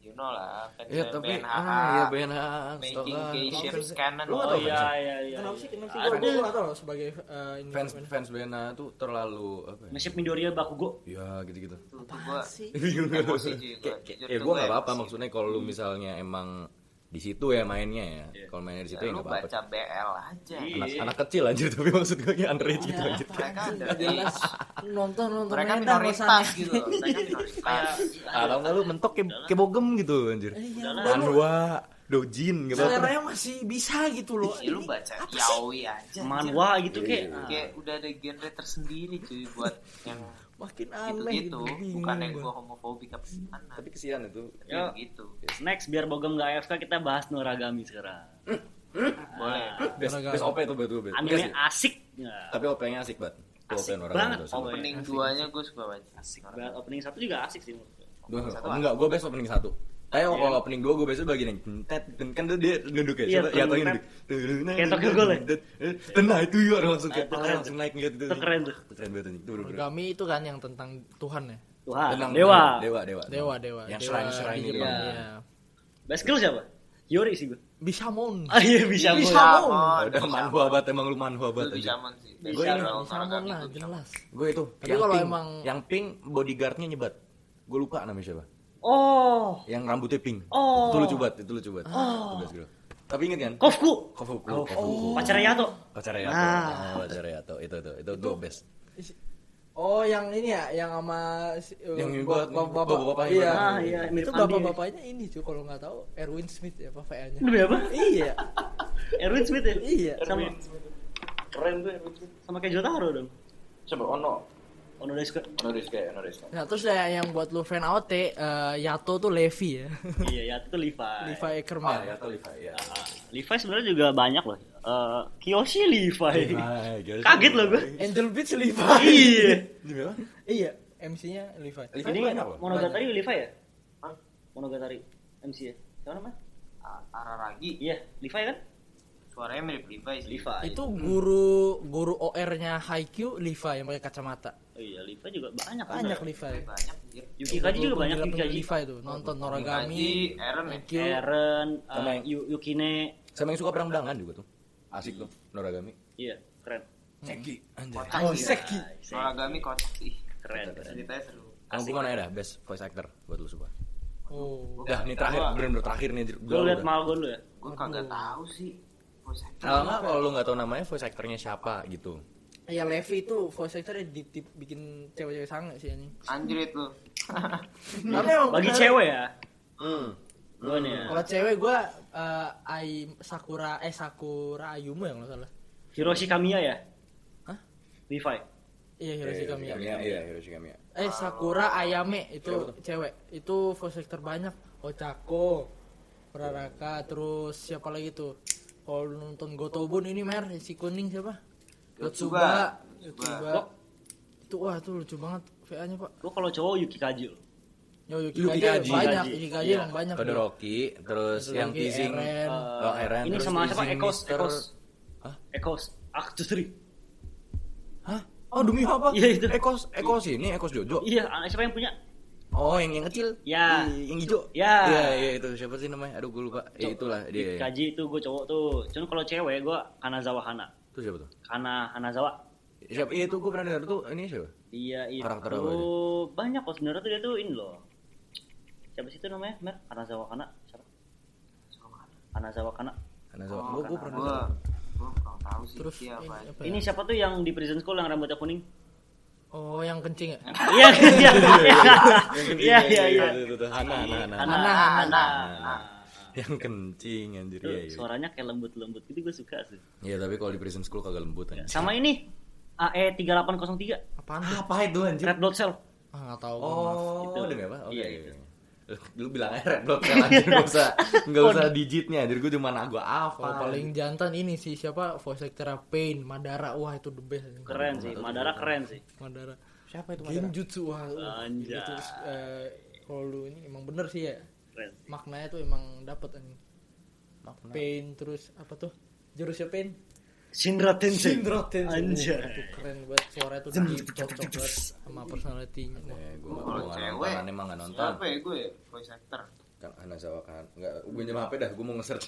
you know lah fans Ya tapi BNHA ah ya BNH making Fans- canon Lu Oh iya iya iya. Kenapa sih? Kenapa sih? Gue nggak tahu loh sebagai uh, ini- fans fans BNH tuh terlalu apa ya? Masih Midoriya Bakugo. Ya tuh Apaan gua sih? emosi Jujur ya gue nggak apa-apa maksudnya kalau lu misalnya emang di situ ya mainnya ya. Iya. Kalau mainnya di situ ya, ya apa-apa. baca BL aja Iya. Anak, anak kecil anjir tapi maksud gue kayak underage gitu anjir. mereka dari nonton nonton mereka Medan minoritas gitu mereka minoritas Ah, tau nggak lu mentok kayak, kayak bogem gitu anjir. Iya, udah lu Anwa, Dojin gitu. seleranya masih bisa gitu loh. ya, lu Ini baca yaoi aja Manhwa gitu kayak. Iya. kayak udah ada genre tersendiri cuy buat yang Makin aneh gitu-gitu bingung bukan yang gua. gua homofobik apa gimana Tapi kesian itu. Yo. gitu Next biar Bogem gak AFK kita bahas Noragami sekarang. boleh Best, Olahraga. best OP tuh buat gue. Anime asik. Ya. Tapi OP-nya asik banget. Asik banget. itu. Oh, opening duanya gue suka banget Asik banget. Opening satu juga asik sih menurut gue. Enggak, gue best opening satu. Eh kalau opening dua gue biasanya bagian yang tet kan tuh dia nunduk ya. Iya, Coba ya yang tet. nunduk. Kayak Tokyo Ghoul ya? Tenang itu ya langsung kayak Itu keren langsung naik gitu. Itu keren tuh. Itu keren banget anjing. Bener-bener. Origami itu kan yang tentang Tuhan ya. Tuhan. Tenang, Dewa. Dewa, dewa. Dewa, dewa. Yang Dewa shrine shrine di itu. Iya. iya. Best girl siapa? Yori sih gue. Bisamon. Ah iya bisa. Bisa. Bro. Bisamon. Udah manhwa banget emang lu manhwa Itu banget bisa aja. mon sih girl Bisamon Noragami lah, jelas. Gue itu. Tapi yang kalau emang- yang pink bodyguardnya nyebat. Gue lupa namanya siapa. Oh. Yang rambutnya pink. Oh. Itu lucu banget, itu lucu banget. Girl. Tapi inget kan? Kofku. Kofuku, Oh. Kofuku. Pacarnya Yato. Pacar Yato. Nah. Oh, pacar Yato. Itu itu itu itu best. Oh, yang ini ya, yang sama si- uh, Yang buat- bapak, bapak-bapak iya. yang Ah, iya, mirip itu Andi. bapak-bapaknya ini cuy kalau nggak tahu Erwin Smith ya apa VA-nya. Demi apa? iya. Erwin Smith ya? Iya. Sama keren tuh Erwin Smith. Sama kayak Jotaro dong. Coba Ono. Onodesuke. Onodesuke, Onodesuke. Nah, terus ya yang buat lu fan AOT eh, Yato tuh Levi ya. iya, ya itu Levi. Levi Oh, Ackerman. ya tuh Levi ya. Ah, Levi sebenarnya juga banyak loh. Eh, Kiyoshi Levi. Kaget Kaget loh gue. Angel Beats Levi. iya. iya, MC-nya Levi. Levi Ini banyak. Monogatari Levi ya? Monogatari MC ya? Siapa namanya? A- Araragi Iya, Levi kan? Suaranya mirip Levi sih Levi. Itu guru guru OR-nya Haikyuu Levi yang pakai kacamata. Oh iya, Levi juga banyak kan? Banyak Levi. banyak anjir. Yuki Kaji juga banyak Yuki Kaji. Levi tuh, nonton Noragami, Eren ya? Eren, Yu- Yukine. Sama yang suka perang-perangan juga tuh. Asik tuh, Noragami. Iya, keren. Seki, anjay. Oh. Seki. Noragami kocak sih Keren, ceritanya seru Yang pokoknya ada best voice actor buat lu semua. Oh. Udah, ini terakhir, bener-bener terakhir nih. Gue liat Malgo dulu ya. gue kagak tahu sih voice actor Kalau nggak, kalau lu nggak tahu namanya voice actornya siapa gitu. Ya Levi itu voice actor-nya di, di- bikin cewek-cewek sange sih ini. anjrit lu Tapi emang Bagi cewek ya. Hmm. Gue nih ya. Kalau cewek gua eh, Ai Sakura eh Sakura Ayumu yang nggak salah. Hiroshi Kamiya ya? Hah? Levi. Iya Hiroshi Kamiya. Iya, Hiroshi Kamiya. Eh Sakura Ayame itu cewek. Itu voice actor banyak. Ochako, Uraraka, terus siapa lagi tuh? Kalau lu nonton Gotobun ini mer si kuning siapa? Yotsuba. Yotsuba. Itu wah itu lucu banget VA-nya pak. Gue kalau cowok Yuki Kaji. loh. Yo Yuki, Yuki Kaji, Kaji. banyak. Yuki Kaji Iya. yang banyak. Todoroki, terus yang teasing Eren. Oh, Eren. Ini terus sama siapa? Ekos. Mister- Ekos. Hah? Ekos. Actus 3. Hah? Oh, demi apa? Iya, itu. Ekos, Ekos ini, Ekos Jojo. Iya, siapa yang punya? Oh, yang yang kecil. Ya. Yang hijau. Ya. Iya, iya itu siapa sih namanya? Aduh, gue lupa. Ya itulah dia. Kaji itu gue cowok tuh. Cuman kalau cewek gue Kanazawa Hana. Itu siapa tuh? Kana Hanazawa. Siapa? Iya, itu gue pernah dengar tuh. Ini siapa? Iya itu Karakter apa banyak kok sebenarnya tuh dia tuh ini loh. Siapa sih itu namanya? Mer Kanazawa Kana. Siapa? Kanazawa Kana. Karena oh, gue pernah dengar. gue kurang tahu sih Terus dia ini apa apa Ini ya? siapa tuh yang di prison school yang rambutnya kuning? Oh yang kencing ya? Iya iya iya iya iya. Hana, Hana, Hana. Yang kencing anjir Tuh, iya, iya. suaranya kayak lembut-lembut gitu gue suka sih. Iya, tapi kalau di prison school kagak lembut anjir. Sama ini E AE 3803 Apaan tuh? Apa itu anjir? Red Blood Cell. Ah nggak tahu. Oh, Itu. demi apa? Oke. Iya, iya, itu. iya. Lu bilang aja red blood cell anjir, enggak usah enggak usah digitnya anjir, gue cuma gua apa. Kalau paling jantan ini sih siapa? Voice actor Pain Madara. Wah itu the best. Keren sih, Madara keren sih. Madara. Siapa itu Genjutsu wah Anjay. itu eh, kalau lu ini emang bener sih ya. Keren. maknanya tuh emang dapet anjing. Pain terus apa tuh? Jurusnya Pain Shinra Tensei. Shinra Tensei. Anjay. Itu keren banget suara itu deep, cocok banget sama personality-nya Eh, gue Gua gua kalau nggak cewek nonton, emang nggak nonton. siapa ya gue ya voice actor Kan Hanazawa kan. Enggak, gue nyala HP dah, gue mau nge-search.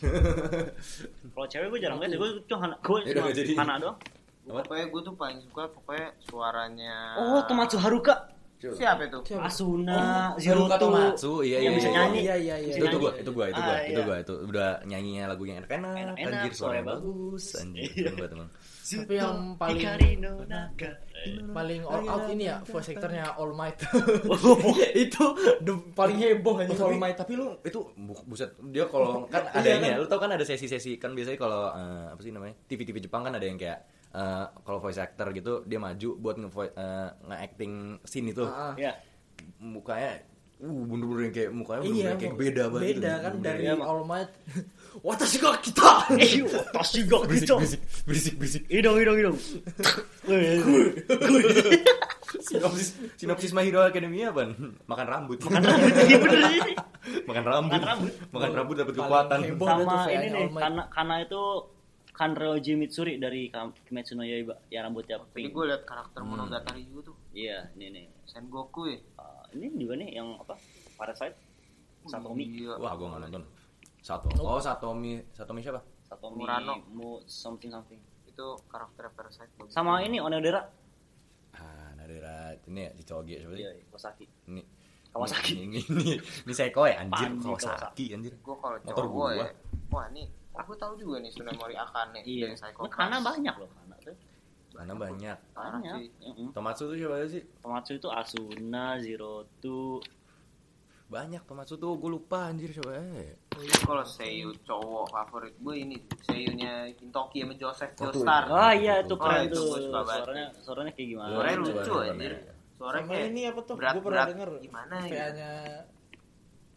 Kalau cewek gue jarang lihat, gue cuma Hana, gue Ya cuma. Hana doang. Apa? pokoknya gue tuh paling suka pokoknya suaranya Oh, Tomatsu Haruka. Siapa itu Siapa? Asuna, Zero Zero Tomatsu, iya iya. yang bisa iya. nyanyi. iya iya iya Itu, itu gua, itu gua, itu gua, Ah, itu iya. gua, itu udah nyanyinya lagunya enak-enak, Enak-enak, anjir suaranya bagus, anjir, banget emang. tapi yang paling paling all out ini ya voice actornya All Might Oh. itu paling heboh Oh, tapi, All Might tapi lu itu bu- buset dia kalau kan ada ini ya lu tau kan ada sesi-sesi kan biasanya kalau eh, apa sih namanya TV-TV Jepang kan ada yang kayak eh, kalau voice actor gitu dia maju buat nge uh, nge-acting scene itu Ah, ah. Ya. mukanya uh bener-bener yang kayak mukanya Iya, bener-bener kayak beda banget gitu. beda kan dari Iya, All Might. Watashi ga kita. Eh, gak berisik gitu. berisik berisik berisik Hidung, hidung, hidung. sinopsis sinopsis My Hero Academia apa makan rambut makan Rambut ini bener sih. makan rambut Makan rambut. makan rambut dapat kekuatan Sama ini nih, karena karena itu Kanroji Mitsuri dari Kimetsu no Yaiba yang rambutnya Tapi pink. gue liat karakter Monogatari juga tuh Iya, ini nih. Sengoku ya Uh, ini juga nih yang apa? Parasite. Satomi. Iya. wah gua nggak nonton satu oh Satomi Satomi siapa Satomi Murano. Mu something something. Itu karakter Parasite bagus. Sama ini Onodera. ah Nadira ini ya si Coge siapa sih Iya, Kawasaki. ini Kawasaki. ini ini ini Seiko ya anjir Kawasaki anjir Gue kalau cowok ya Wah ini Aku tahu juga nih Tsunemori Akane Iya. dari Psycho Ini karena Pass. banyak loh karena tuh. mana banyak Banyak. sih. Mm-mm. Tomatsu tuh siapa sih Tomatsu itu Asuna, Zero Two. banyak Tomatsu tuh gue lupa anjir coba eh Ini kalau seiyu cowok favorit gue ini seiyunya Kintoki sama Joseph Oh. Joestar. Wah iya itu Oh, keren itu tuh. Suaranya suaranya kayak gimana? Suaranya lucu, anjir. ya. suaranya kayak ini apa tuh? berat Gue pernah denger. gimana. VA-nya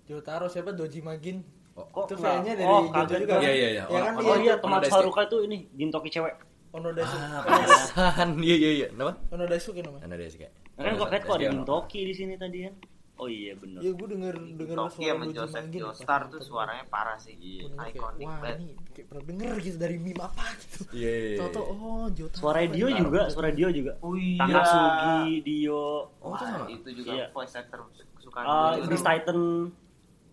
Jotaro siapa Doji Magin. Oh, Kok itu? VA-nya dari Oh, Jojo kaget juga. gua. Iya, iya, iya. Ya kan Ono- dia Oh iya, Ono teman Daisuke. Haruka itu ini Gintoki cewek. Onodaisuke. Ah, pantesan. Iya, iya, iya. Kenapa? Onodaisuke namanya. Ada deh sih kayak. Nah, kan kok kayak kok ada Ono. Gintoki di sini tadi kan. Oh iya benar. Iya, gue denger denger Toki suara sama Joseph. Joestar tuh suaranya parah sih kayak, ikonik Wah, banget ini kayak pernah denger gitu dari meme apa gitu. Iya, iya, iya. Toto, oh Jotaro. Suara Dio juga, suara Dio juga. oh iya Takatsugi, Dio, Oh, itu Wah, sama. itu juga Iya. voice actor kesukaan uh, gue Beast Titan,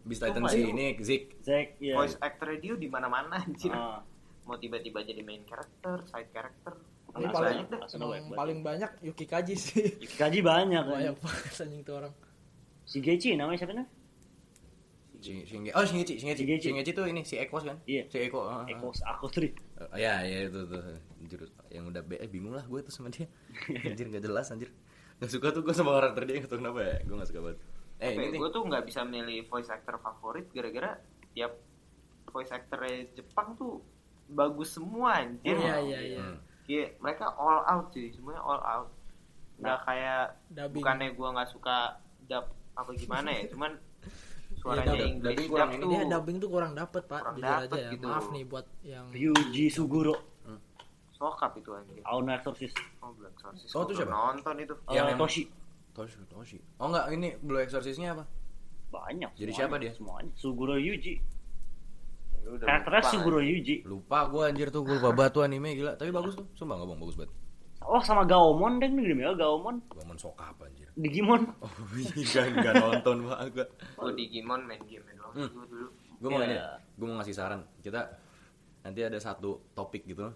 Beast Titan Oh, sih ini Zik. Zack, ya. voice actor dia di mana-mana anjir Ah. mau tiba-tiba jadi main character side character Ini paling banyak paling banyak Yuki Kaji sih. Kaji banyak kan. banyak banget anjing tuh orang. Si Geichi namanya siapa nih? Shinge. Oh, Shingechi, Shingechi. Shingechi. Shingechi tuh ini si Ekos kan? Iya. Si Eko. ah. Eko aku Tri. Oh, ya, ya itu tuh. Jurus yang udah be eh, bingung lah gue tuh sama dia. anjir nggak jelas anjir. Gak suka tuh gue sama karakter dia nggak tahu kenapa ya. Gue gak suka banget. Eh, ini gue tuh nggak bisa milih voice actor favorit gara-gara tiap voice actor Jepang tuh bagus semua anjir Iya, iya, iya. Hmm. Kayak mereka all out sih semuanya all out nggak kayak Dubbing. bukannya gue nggak suka dub apa gimana ya cuman suaranya dubbing- Inggris kurang ini. tuh Dia dubbing tuh kurang dapet pak, Kurang jujur aja dapet ya. gitu. Maaf nih buat yang Ryuji Suguro, sokap itu anjir Aono Exorcist. oh Black Exorcist Oh, itu siapa? nonton itu Yang Toshi. Toshi, Toshi. Oh enggak, ini Blue Exorcist-nya apa? Banyak. Jadi semuanya, siapa dia? Semuanya. Suguro Yuji. Ya Karakternya lupa, Suguro anjir. Yuji. Lupa gue anjir tuh, gue lupa tuh anime gila. Tapi bagus tuh, sumpah nggak bohong, bagus banget. Oh sama Gaomon deh nih ya Gaomon. Gue sokap anjir. Digimon. Oh iya, nggak nonton banget. gue Digimon main game doang Hmm. Gua dulu Gue mau ini, gue mau ngasih saran. Kita nanti ada satu topik gitu.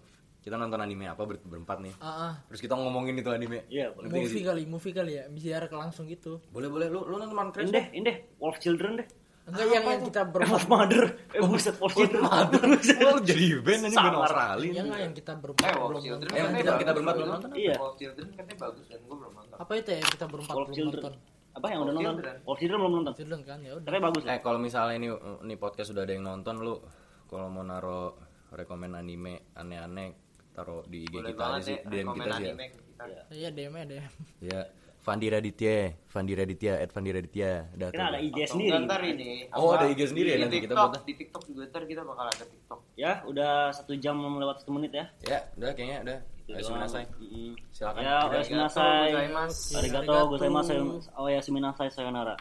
Kita nonton anime apa ber- berempat nih. ah, ah, Terus kita ngomongin itu anime. Iya, boleh. Movie sih? kali, movie kali ya, biar langsung gitu. Boleh boleh lu lu nonton Minecraft Ini deh, ini deh. Wolf Children deh. Enggak yang yang kita Wolf berempat, Mother. Eh buset Wolf Children. Buset. Lu jadi band ini band Sabar. Australia. yang enggak yang kita berempat eh Wolf belum Children nonton. Eh, katanya kita- kita berempat Belum nonton Iya. Wolf Children katanya bagus dan gue belum nonton Apa itu ya yang kita berempat Wolf belum Children. nonton? Apa yang udah Wolf nonton? Children. Wolf Children belum nonton. Children kan ya udah. Tapi bagus. Eh kalau misalnya ini ini podcast sudah ada yang nonton lu kalau mau naro rekomen anime aneh-aneh taruh di IG boleh kita aja sih, ya DM kita sih ya. Iya. Iya DM ya DM. Ya, Fandi Raditya, Fandi Raditya, at Fandi Raditya. Udah ada IG sendiri. ntar ini Oh, ada IG sendiri ya di nanti kita TikTok, buat. di TikTok juga ntar kita bakal ada TikTok Ya, udah satu jam lewat satu menit ya. Ya, udah kayaknya udah. Itu Ayo doang. minasai. Mm-mm. Silakan. Ya, Arigato oyasuminasai. gozaimasu. Arigato Arigato. gozaimasu. Oyasuminasai sayonara.